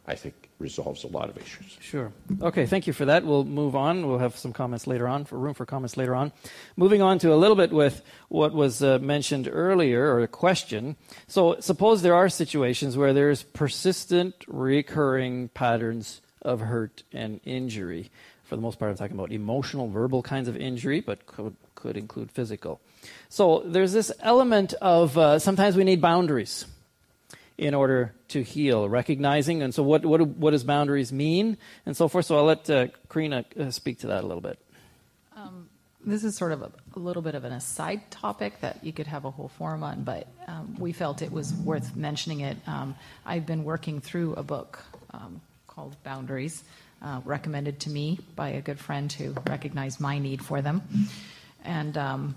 I think resolves a lot of issues. Sure. Okay, thank you for that. We'll move on. We'll have some comments later on, for room for comments later on. Moving on to a little bit with what was uh, mentioned earlier, or a question. So, suppose there are situations where there's persistent, recurring patterns of hurt and injury. For the most part, I'm talking about emotional, verbal kinds of injury, but could, could include physical. So, there's this element of uh, sometimes we need boundaries in order to heal, recognizing. And so, what, what, what does boundaries mean, and so forth. So, I'll let uh, Karina uh, speak to that a little bit. This is sort of a, a little bit of an aside topic that you could have a whole forum on, but um, we felt it was worth mentioning it. Um, I've been working through a book um, called Boundaries, uh, recommended to me by a good friend who recognized my need for them. And um,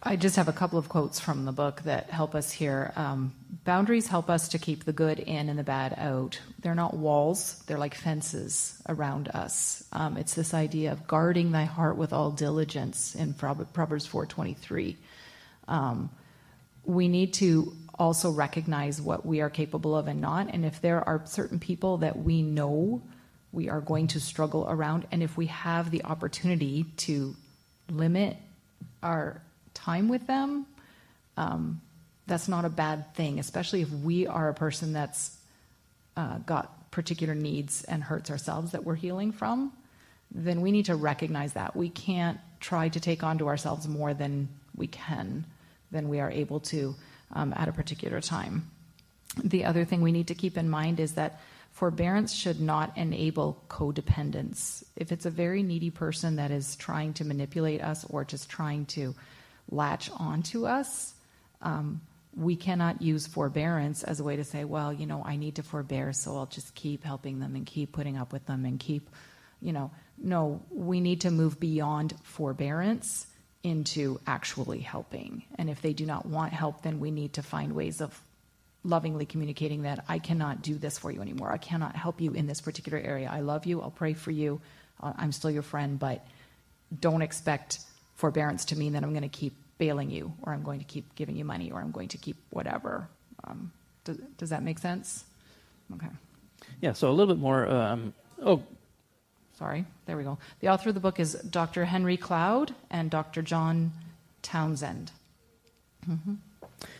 I just have a couple of quotes from the book that help us here. Um, boundaries help us to keep the good in and the bad out. They're not walls, they're like fences around us. Um, it's this idea of guarding thy heart with all diligence in Proverbs 4.23. Um, we need to also recognize what we are capable of and not. And if there are certain people that we know we are going to struggle around, and if we have the opportunity to limit our time with them, um, that's not a bad thing, especially if we are a person that's uh, got particular needs and hurts ourselves that we're healing from, then we need to recognize that. We can't try to take on to ourselves more than we can, than we are able to um, at a particular time. The other thing we need to keep in mind is that forbearance should not enable codependence. If it's a very needy person that is trying to manipulate us or just trying to latch onto us, um, we cannot use forbearance as a way to say, well, you know, I need to forbear, so I'll just keep helping them and keep putting up with them and keep, you know. No, we need to move beyond forbearance into actually helping. And if they do not want help, then we need to find ways of lovingly communicating that I cannot do this for you anymore. I cannot help you in this particular area. I love you. I'll pray for you. Uh, I'm still your friend, but don't expect forbearance to mean that I'm going to keep bailing you or I'm going to keep giving you money or I'm going to keep whatever. Um, does, does that make sense? Okay. Yeah, so a little bit more. Um, oh, Sorry, there we go. The author of the book is Dr. Henry Cloud and Dr. John Townsend.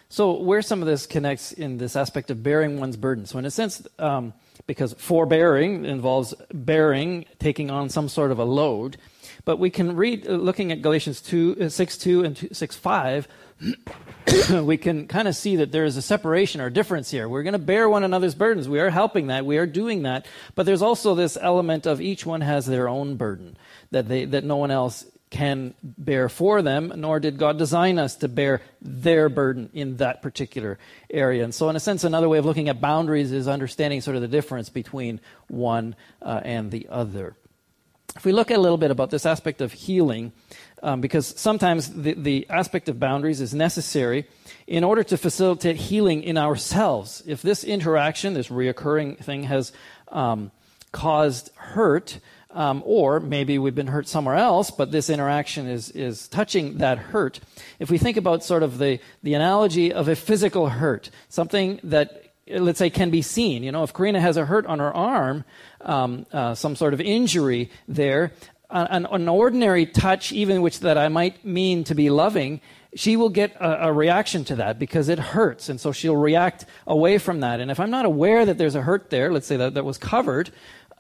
So, where some of this connects in this aspect of bearing one's burden. So, in a sense, um, because forbearing involves bearing, taking on some sort of a load. But we can read, uh, looking at Galatians 2, uh, 6 2 and 2, 6 5, we can kind of see that there is a separation or difference here. We're going to bear one another's burdens. We are helping that. We are doing that. But there's also this element of each one has their own burden that, they, that no one else can bear for them, nor did God design us to bear their burden in that particular area. And so, in a sense, another way of looking at boundaries is understanding sort of the difference between one uh, and the other. If we look a little bit about this aspect of healing, um, because sometimes the, the aspect of boundaries is necessary in order to facilitate healing in ourselves. If this interaction, this reoccurring thing, has um, caused hurt, um, or maybe we've been hurt somewhere else, but this interaction is, is touching that hurt. If we think about sort of the, the analogy of a physical hurt, something that let's say can be seen. You know, if Karina has a hurt on her arm, um, uh, some sort of injury there, an, an ordinary touch, even which that I might mean to be loving, she will get a, a, reaction to that because it hurts. And so she'll react away from that. And if I'm not aware that there's a hurt there, let's say that, that was covered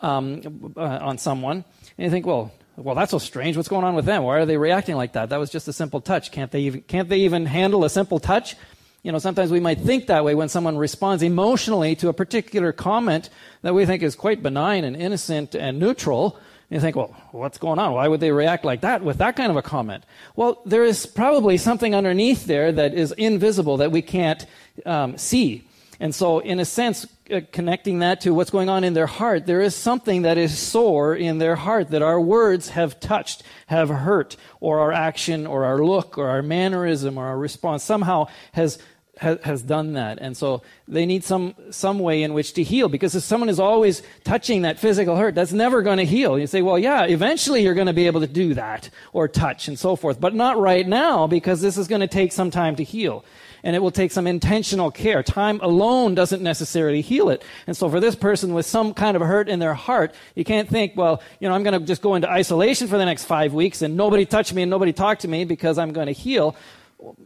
um, uh, on someone, and you think, well, well, that's so strange. What's going on with them? Why are they reacting like that? That was just a simple touch. Can't they even, can't they even handle a simple touch? You know, sometimes we might think that way when someone responds emotionally to a particular comment that we think is quite benign and innocent and neutral. You think, well, what's going on? Why would they react like that with that kind of a comment? Well, there is probably something underneath there that is invisible that we can't um, see. And so, in a sense, uh, connecting that to what's going on in their heart, there is something that is sore in their heart that our words have touched, have hurt, or our action, or our look, or our mannerism, or our response somehow has has done that. And so they need some, some way in which to heal because if someone is always touching that physical hurt, that's never going to heal. You say, well, yeah, eventually you're going to be able to do that or touch and so forth, but not right now because this is going to take some time to heal. And it will take some intentional care. Time alone doesn't necessarily heal it. And so for this person with some kind of hurt in their heart, you can't think, well, you know, I'm going to just go into isolation for the next five weeks and nobody touch me and nobody talk to me because I'm going to heal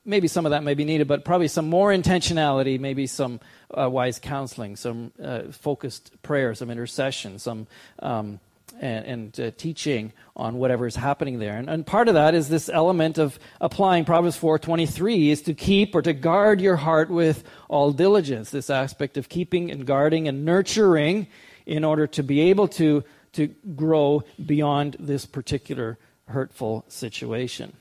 maybe some of that may be needed, but probably some more intentionality, maybe some uh, wise counseling, some uh, focused prayer, some intercession, some um, and, and uh, teaching on whatever is happening there. And, and, part of that is this element of applying Proverbs 4:23 is to keep or to guard your heart with all diligence. This aspect of keeping and guarding and nurturing in order to be able to to grow beyond this particular hurtful situation.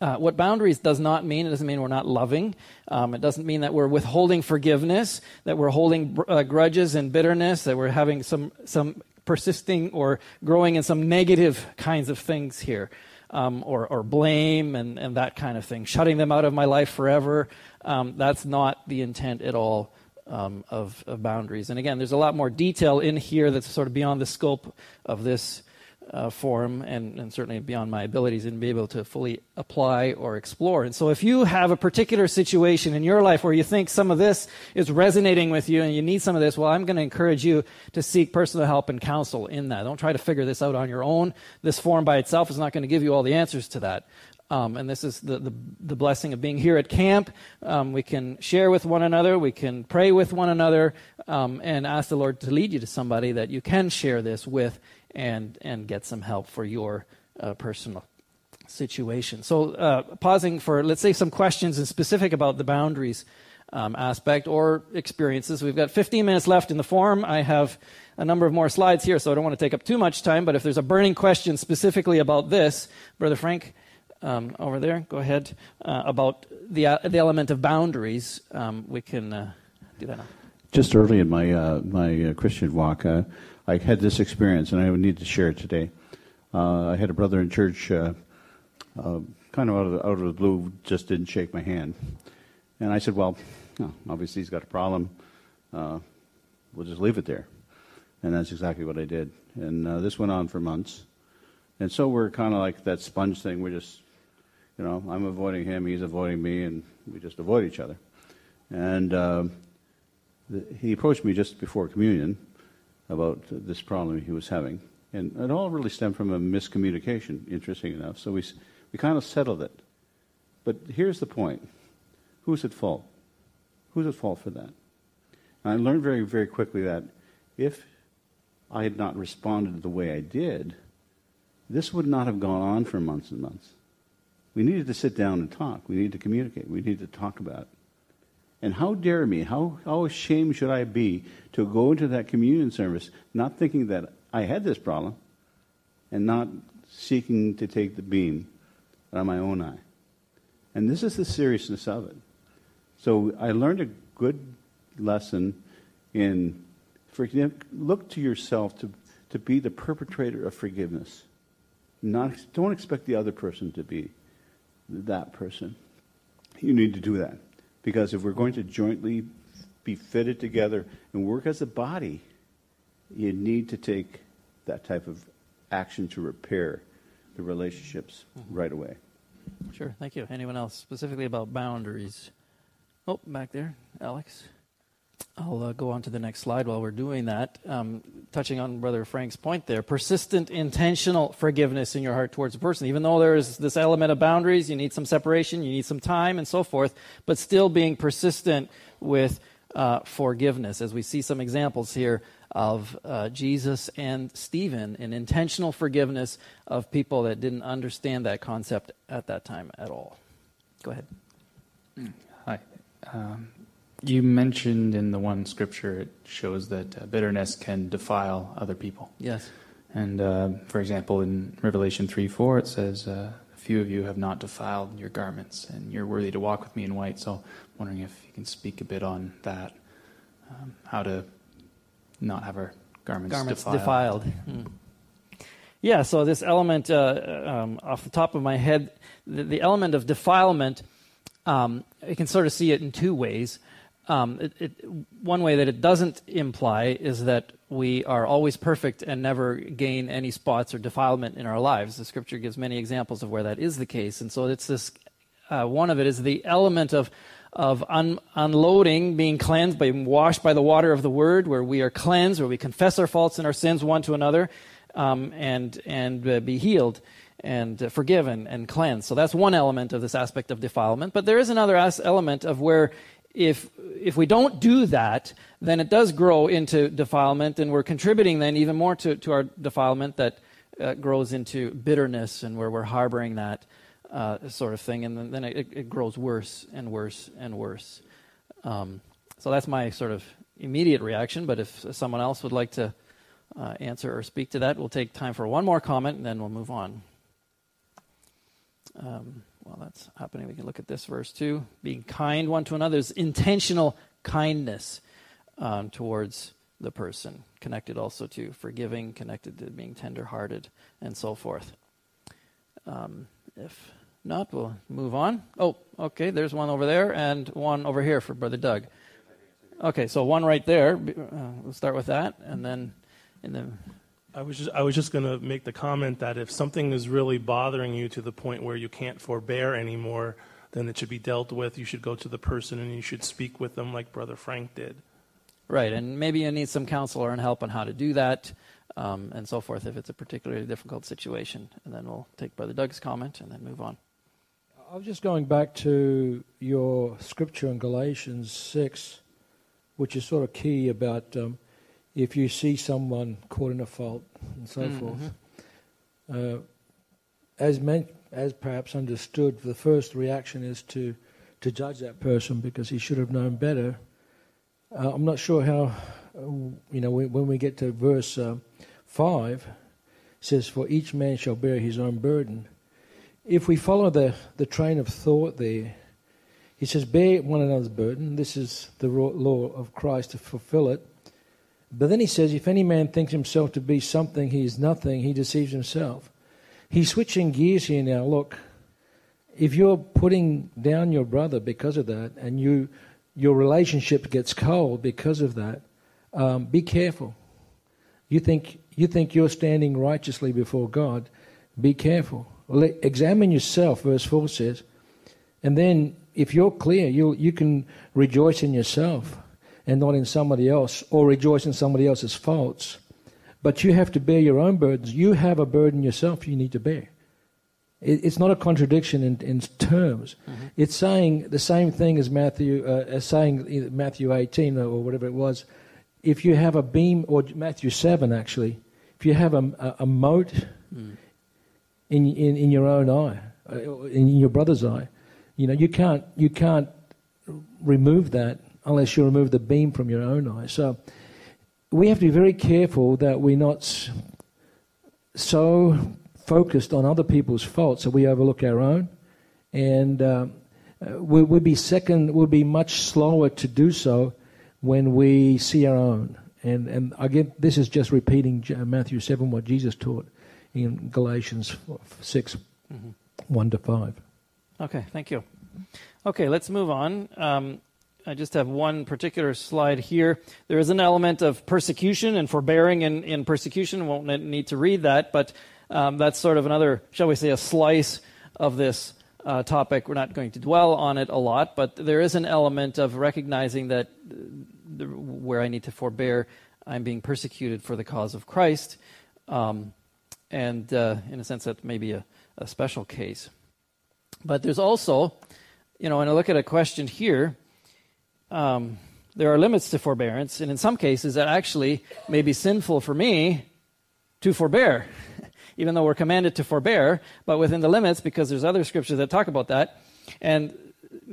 Uh, what boundaries does not mean, it doesn't mean we're not loving. Um, it doesn't mean that we're withholding forgiveness, that we're holding uh, grudges and bitterness, that we're having some, some persisting or growing in some negative kinds of things here, um, or, or blame and, and that kind of thing, shutting them out of my life forever. Um, that's not the intent at all um, of, of boundaries. And again, there's a lot more detail in here that's sort of beyond the scope of this uh, form and, and, certainly beyond my abilities and be able to fully apply or explore. And so if you have a particular situation in your life where you think some of this is resonating with you and you need some of this, well, I'm going to encourage you to seek personal help and counsel in that. Don't try to figure this out on your own. This form by itself is not going to give you all the answers to that. Um, and this is the, the, the, blessing of being here at camp. Um, we can share with one another, we can pray with one another, um, and ask the Lord to lead you to somebody that you can share this with and and get some help for your uh, personal situation. So, uh, pausing for let's say some questions and specific about the boundaries um, aspect or experiences. We've got 15 minutes left in the forum. I have a number of more slides here, so I don't want to take up too much time. But if there's a burning question specifically about this, Brother Frank. Um, over there, go ahead. Uh, about the uh, the element of boundaries, um, we can uh, do that now. Just early in my uh, my Christian walk, I had this experience, and I need to share it today. Uh, I had a brother in church, uh, uh, kind of out of, the, out of the blue, just didn't shake my hand. And I said, Well, obviously he's got a problem. Uh, we'll just leave it there. And that's exactly what I did. And uh, this went on for months. And so we're kind of like that sponge thing. We're just, you know, I'm avoiding him, he's avoiding me, and we just avoid each other. And uh, the, he approached me just before communion about this problem he was having. And it all really stemmed from a miscommunication, interesting enough. So we, we kind of settled it. But here's the point who's at fault? Who's at fault for that? And I learned very, very quickly that if I had not responded the way I did, this would not have gone on for months and months. We needed to sit down and talk. We needed to communicate. We needed to talk about it. And how dare me, how, how ashamed should I be to go into that communion service not thinking that I had this problem and not seeking to take the beam out of my own eye? And this is the seriousness of it. So I learned a good lesson in look to yourself to, to be the perpetrator of forgiveness. Not, don't expect the other person to be that person. You need to do that. Because if we're going to jointly be fitted together and work as a body, you need to take that type of action to repair the relationships mm-hmm. right away. Sure, thank you. Anyone else specifically about boundaries? Oh, back there, Alex. I'll uh, go on to the next slide while we're doing that. Um, touching on Brother Frank's point there persistent, intentional forgiveness in your heart towards a person. Even though there is this element of boundaries, you need some separation, you need some time, and so forth, but still being persistent with uh, forgiveness. As we see some examples here of uh, Jesus and Stephen in intentional forgiveness of people that didn't understand that concept at that time at all. Go ahead. Hi. Um, you mentioned in the one scripture it shows that uh, bitterness can defile other people. Yes. And uh, for example, in Revelation 3 4, it says, uh, A few of you have not defiled your garments, and you're worthy to walk with me in white. So I'm wondering if you can speak a bit on that, um, how to not have our garments, garments defiled. defiled. Hmm. Yeah, so this element, uh, um, off the top of my head, the, the element of defilement, um, you can sort of see it in two ways. Um, it, it, one way that it doesn't imply is that we are always perfect and never gain any spots or defilement in our lives. The scripture gives many examples of where that is the case. And so it's this uh, one of it is the element of of un- unloading, being cleansed, being washed by the water of the word, where we are cleansed, where we confess our faults and our sins one to another, um, and and uh, be healed and uh, forgiven and cleansed. So that's one element of this aspect of defilement. But there is another as- element of where if if we don't do that, then it does grow into defilement, and we're contributing then even more to, to our defilement that uh, grows into bitterness, and where we're harboring that uh, sort of thing, and then, then it, it, grows worse and worse and worse. Um, so that's my sort of immediate reaction. But if someone else would like to uh, answer or speak to that, we'll take time for one more comment, and then we'll move on. Um, while that's happening, we can look at this verse too. Being kind one to another is intentional kindness um, towards the person, connected also to forgiving, connected to being tenderhearted, and so forth. Um, if not, we'll move on. Oh, okay, there's one over there and one over here for Brother Doug. Okay, so one right there. Uh, we'll start with that, and then in the. I was just I was just going to make the comment that if something is really bothering you to the point where you can't forbear anymore, then it should be dealt with. You should go to the person and you should speak with them like Brother Frank did. Right, and maybe you need some counsel or help on how to do that um, and so forth if it's a particularly difficult situation. And then we'll take Brother Doug's comment and then move on. I was just going back to your scripture in Galatians 6, which is sort of key about um, if you see someone caught in a fault and so Mm-hmm. forth. Uh, as, men, as perhaps understood, the first reaction is to, to judge that person because he should have known better. Uh, I'm not sure how, uh, you know, when, when we get to verse uh, 5, it says, For each man shall bear his own burden. If we follow the, the train of thought there, he says, Bear one another's burden. This is the law of Christ to fulfill it. But then he says, If any man thinks himself to be something, he is nothing, he deceives himself. He's switching gears here now. Look, if you're putting down your brother because of that, and you your relationship gets cold because of that, um, be careful. You think you think you're standing righteously before God. Be careful. Well, examine yourself. Verse four says, and then if you're clear, you you can rejoice in yourself and not in somebody else, or rejoice in somebody else's faults. But you have to bear your own burdens. You have a burden yourself. You need to bear. It's not a contradiction in, in terms. Mm-hmm. It's saying the same thing as Matthew, uh, as saying Matthew 18 or whatever it was. If you have a beam, or Matthew 7 actually, if you have a, a, mote mm. in, in, in your own eye, uh, in your brother's eye, you know, you can't, you can't remove that unless you remove the beam from your own eye. So we have to be very careful that we're not so focused on other people's faults that we overlook our own. And uh, we, we'll be second, we'll be much slower to do so when we see our own. And, and again, this is just repeating Matthew 7, what Jesus taught in Galatians 6, mm-hmm. 1 to 5. Okay, thank you. Okay, let's move on. Um, I just have one particular slide here. There is an element of persecution and forbearing in, in persecution. Won't need to read that, but um, that's sort of another, shall we say, a slice of this uh, topic. We're not going to dwell on it a lot, but there is an element of recognizing that the, where I need to forbear, I'm being persecuted for the cause of Christ. Um, and uh, in a sense, that may be a, a special case. But there's also, you know, when I look at a question here, um, there are limits to forbearance, and in some cases, that actually may be sinful for me to forbear, even though we're commanded to forbear, but within the limits, because there's other scriptures that talk about that. And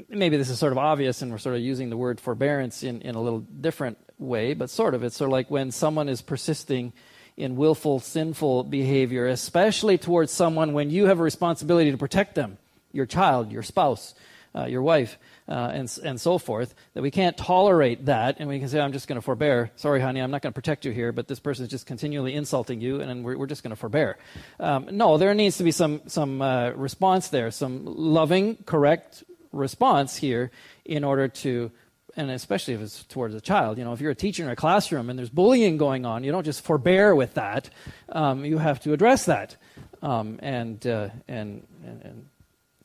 maybe this is sort of obvious, and we're sort of using the word forbearance in, in a little different way, but sort of. It's sort of like when someone is persisting in willful, sinful behavior, especially towards someone when you have a responsibility to protect them, your child, your spouse, uh, your wife, uh, and, and so forth, that we can't tolerate that, and we can say, I'm just going to forbear. Sorry, honey, I'm not going to protect you here, but this person is just continually insulting you, and we're, we're just going to forbear. Um, no, there needs to be some, some uh, response there, some loving, correct response here in order to and especially if it's towards a child. You know, if you're a teacher in a classroom and there's bullying going on, you don't just forbear with that. Um, you have to address that um, and, uh, and, and, and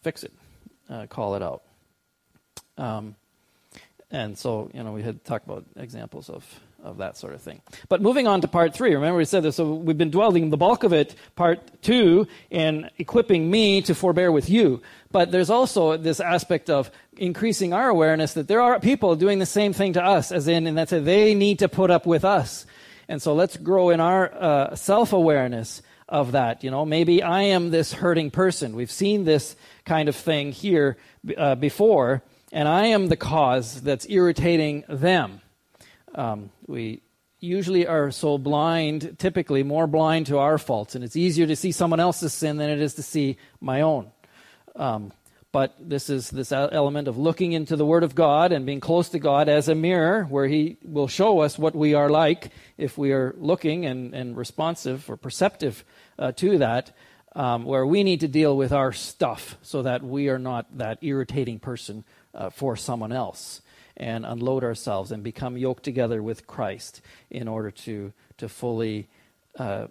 fix it, uh, call it out. Um, and so, you know, we had talked about examples of, of that sort of thing. But moving on to part three, remember we said this, so we've been dwelling the bulk of it, part two, in equipping me to forbear with you. But there's also this aspect of increasing our awareness that there are people doing the same thing to us, as in, and that's it, they need to put up with us. And so let's grow in our uh, self awareness of that. You know, maybe I am this hurting person. We've seen this kind of thing here uh, before and I am the cause that's irritating them. Um, we usually are so blind, typically more blind to our faults, and it's easier to see someone else's sin than it is to see my own. Um, but this is this element of looking into the Word of God and being close to God as a mirror, where He will show us what we are like if we are looking and, and responsive or perceptive uh, to that. Um, where we need to deal with our stuff so that we are not that irritating person uh, for someone else and unload ourselves and become yoked together with Christ in order to, to fully uh,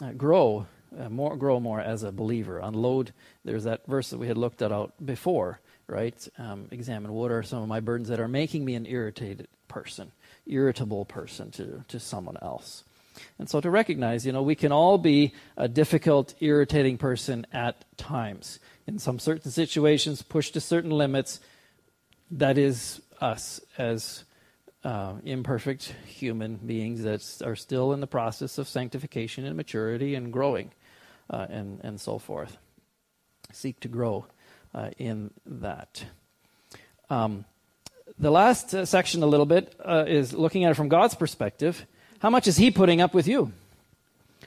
uh, grow, uh, more, grow more as a believer. Unload, there's that verse that we had looked at out before, right? Um, examine what are some of my burdens that are making me an irritated person, irritable person to, to someone else. And so to recognize, you know, we can all be a difficult, irritating person at times. In some certain situations, pushed to certain limits, that is us as uh, imperfect human beings that are still in the process of sanctification and maturity and growing uh, and, and so forth. Seek to grow uh, in that. Um, the last uh, section, a little bit, uh, is looking at it from God's perspective. How much is He putting up with you?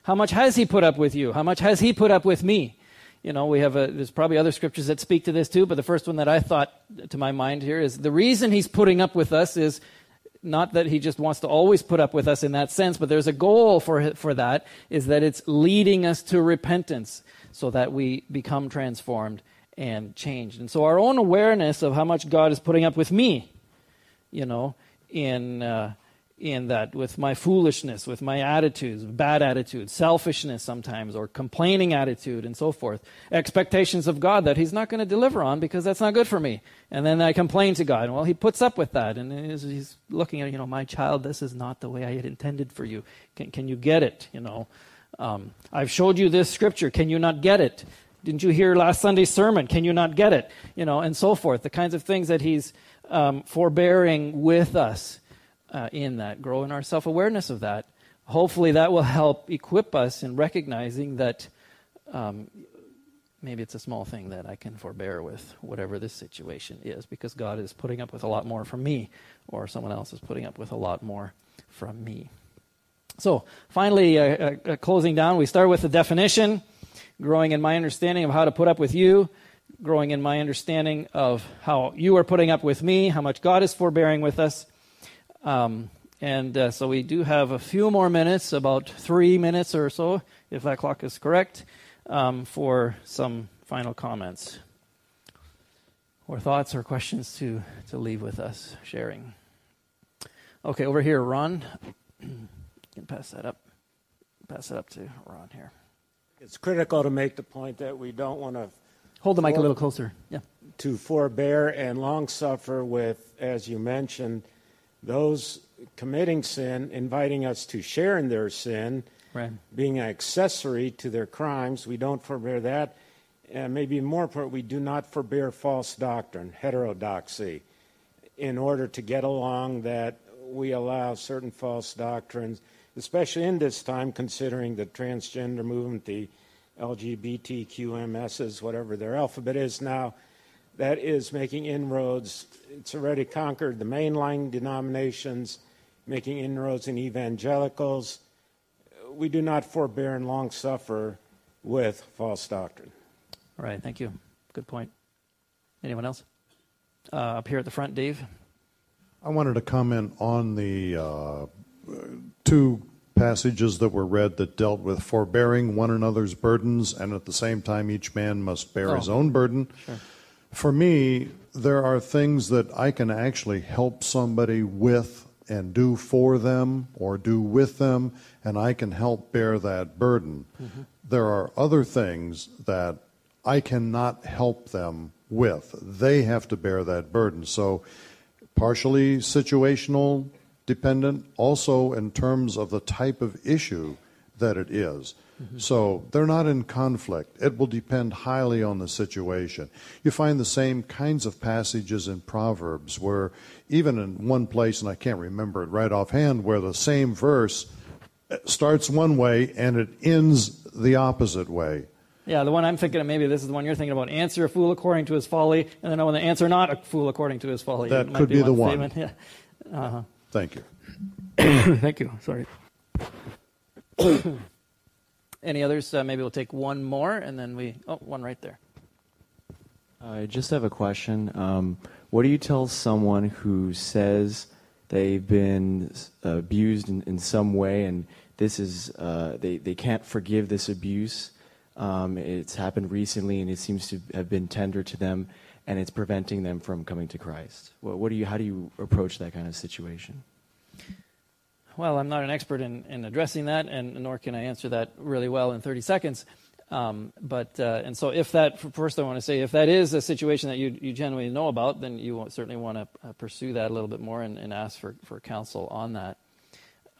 How much has He put up with you? How much has He put up with me? You know, we have a, there's probably other scriptures that speak to this too, but the first one that I thought to my mind here is the reason he's putting up with us is not that he just wants to always put up with us in that sense, but there's a goal for, for that, is that it's leading us to repentance so that we become transformed and changed. And so our own awareness of how much God is putting up with me, you know, in, uh, in that with my foolishness, with my attitudes, bad attitudes, selfishness sometimes, or complaining attitude, and so forth. Expectations of God that He's not going to deliver on because that's not good for me. And then I complain to God. Well, He puts up with that, and He's looking at, you know, my child, this is not the way I had intended for you. Can, can you get it? You know, um, I've showed you this scripture. Can you not get it? Didn't you hear last Sunday's sermon? Can you not get it? You know, and so forth. The kinds of things that He's um, forbearing with us uh, in that, grow in our self awareness of that. Hopefully, that will help equip us in recognizing that um, maybe it's a small thing that I can forbear with, whatever this situation is, because God is putting up with a lot more from me, or someone else is putting up with a lot more from me. So, finally, uh, uh, uh closing down, we start with the definition growing in my understanding of how to put up with you, growing in my understanding of how you are putting up with me, how much God is forbearing with us. Um, and uh, so we do have a few more minutes, about three minutes or so, if that clock is correct, um, for some final comments or thoughts or questions to, to leave with us sharing. Okay, over here, Ron. you can pass that up. Pass it up to Ron here. It's critical to make the point that we don't want to hold the mic for, a little closer. Yeah. To forbear and long suffer with, as you mentioned, those committing sin, inviting us to share in their sin, Right. being an accessory to their crimes. We don't forbear that. And maybe more important, we do not forbear false doctrine, heterodoxy, in order to get along that we allow certain false doctrines, especially in this time, considering the transgender movement, the LGBTQMSs, whatever their alphabet is now, that is making inroads. It's already conquered the mainline denominations, making inroads in evangelicals. We do not forbear and long suffer with false doctrine. All right, thank you. Good point. Anyone else? Uh, up here at the front, Dave. I wanted to comment on the uh, two passages that were read that dealt with forbearing one another's burdens, and at the same time, each man must bear Oh. his own burden. Sure. For me, there are things that I can actually help somebody with and do for them or do with them, and I can help bear that burden. Mm-hmm. There are other things that I cannot help them with. They have to bear that burden. So, partially situational dependent, also in terms of the type of issue that it is. So they're not in conflict. It will depend highly on the situation. You find the same kinds of passages in Proverbs where, even in one place, and I can't remember it right offhand, where the same verse starts one way and it ends the opposite way. Yeah, the one I'm thinking of, maybe this is the one you're thinking about. Answer a fool according to his folly, and then I want to answer not a fool according to his folly. That might could be the one. statement. Yeah. Uh-huh. Thank you. Thank you. Sorry. Any others? Uh, maybe we'll take one more, and then we. Oh, one right there. I just have a question. Um, what do you tell someone who says they've been abused in, in some way and this is uh, they, they can't forgive this abuse? Um, it's happened recently and it seems to have been tender to them and it's preventing them from coming to Christ. What, what do you, how do you approach that kind of situation? Well, I'm not an expert in, in addressing that, and nor can I answer that really well in 30 seconds. Um, but uh, and so, if that first, I want to say, if that is a situation that you you genuinely know about, then you certainly want to uh, pursue that a little bit more and, and ask for, for counsel on that.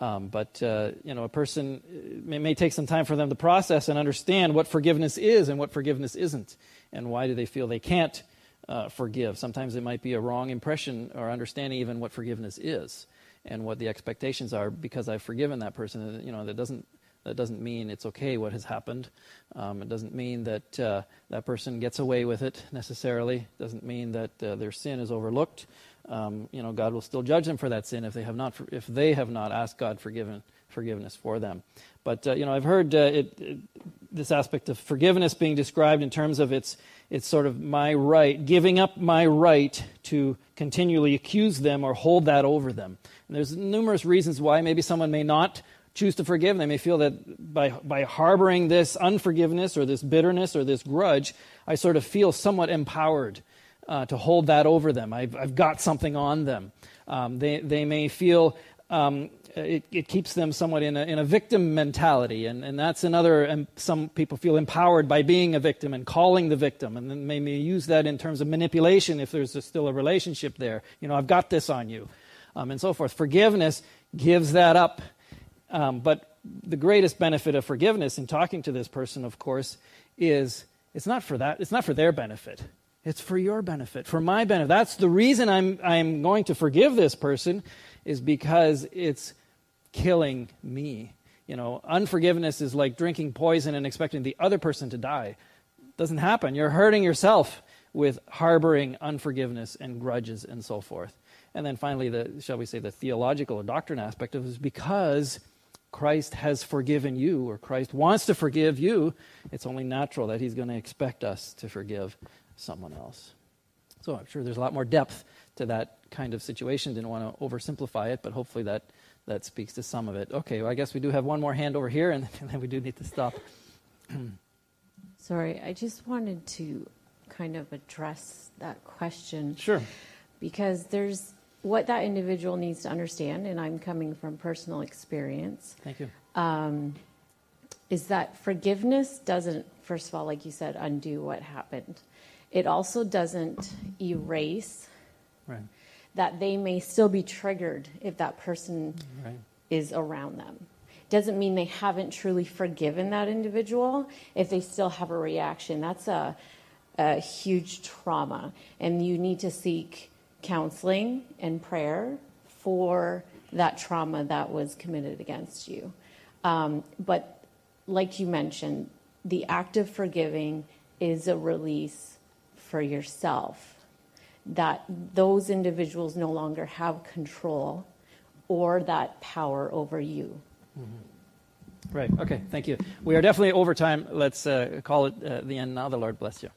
Um, but uh, you know, a person uh, may, may take some time for them to process and understand what forgiveness is and what forgiveness isn't, and why do they feel they can't uh, forgive. Sometimes it might be a wrong impression or understanding even what forgiveness is and what the expectations are because I've forgiven that person. You know, that doesn't that doesn't mean it's okay what has happened. Um, it doesn't mean that uh, that person gets away with it necessarily. It doesn't mean that uh, their sin is overlooked. Um, you know, God will still judge them for that sin if they have not if they have not asked God forgiven forgiveness for them. But uh, you know, I've heard uh, it, it, this aspect of forgiveness being described in terms of its it's sort of my right, giving up my right to continually accuse them or hold that over them. And there's numerous reasons why maybe someone may not choose to forgive. They may feel that by, by harboring this unforgiveness or this bitterness or this grudge, I sort of feel somewhat empowered uh, to hold that over them. I've, I've got something on them. Um, they, they may feel um, it, it keeps them somewhat in a, in a victim mentality. And, and that's another, and some people feel empowered by being a victim and calling the victim. And then they may use that in terms of manipulation if there's still a relationship there. You know, I've got this on you, um, and so forth. Forgiveness gives that up. Um, but the greatest benefit of forgiveness in talking to this person, of course, is it's not for that, it's not for their benefit. It's for your benefit, for my benefit. That's the reason I'm, I'm going to forgive this person, is because it's killing me. You know, unforgiveness is like drinking poison and expecting the other person to die. Doesn't happen. You're hurting yourself with harboring unforgiveness and grudges and so forth. And then finally, the shall we say the theological or doctrine aspect of it is because Christ has forgiven you, or Christ wants to forgive you, it's only natural that He's going to expect us to forgive someone else. So I'm sure there's a lot more depth to that kind of situation. Didn't want to oversimplify it, but hopefully that, that speaks to some of it. Okay, well, I guess we do have one more hand over here, and, and then we do need to stop. Sorry, I just wanted to kind of address that question. Sure. Because there's what that individual needs to understand, and I'm coming from personal experience, Thank you. um, is that forgiveness doesn't, first of all, like you said, undo what happened. It also doesn't erase Right. that they may still be triggered if that person Right. is around them. Doesn't mean they haven't truly forgiven that individual if they still have a reaction. That's a, a huge trauma. And you need to seek counseling and prayer for that trauma that was committed against you. Um, but like you mentioned, the act of forgiving is a release for yourself. That those individuals no longer have control or that power over you. Right. Okay. Thank you. We are definitely over time. Let's uh, call it uh, the end now. The Lord bless you.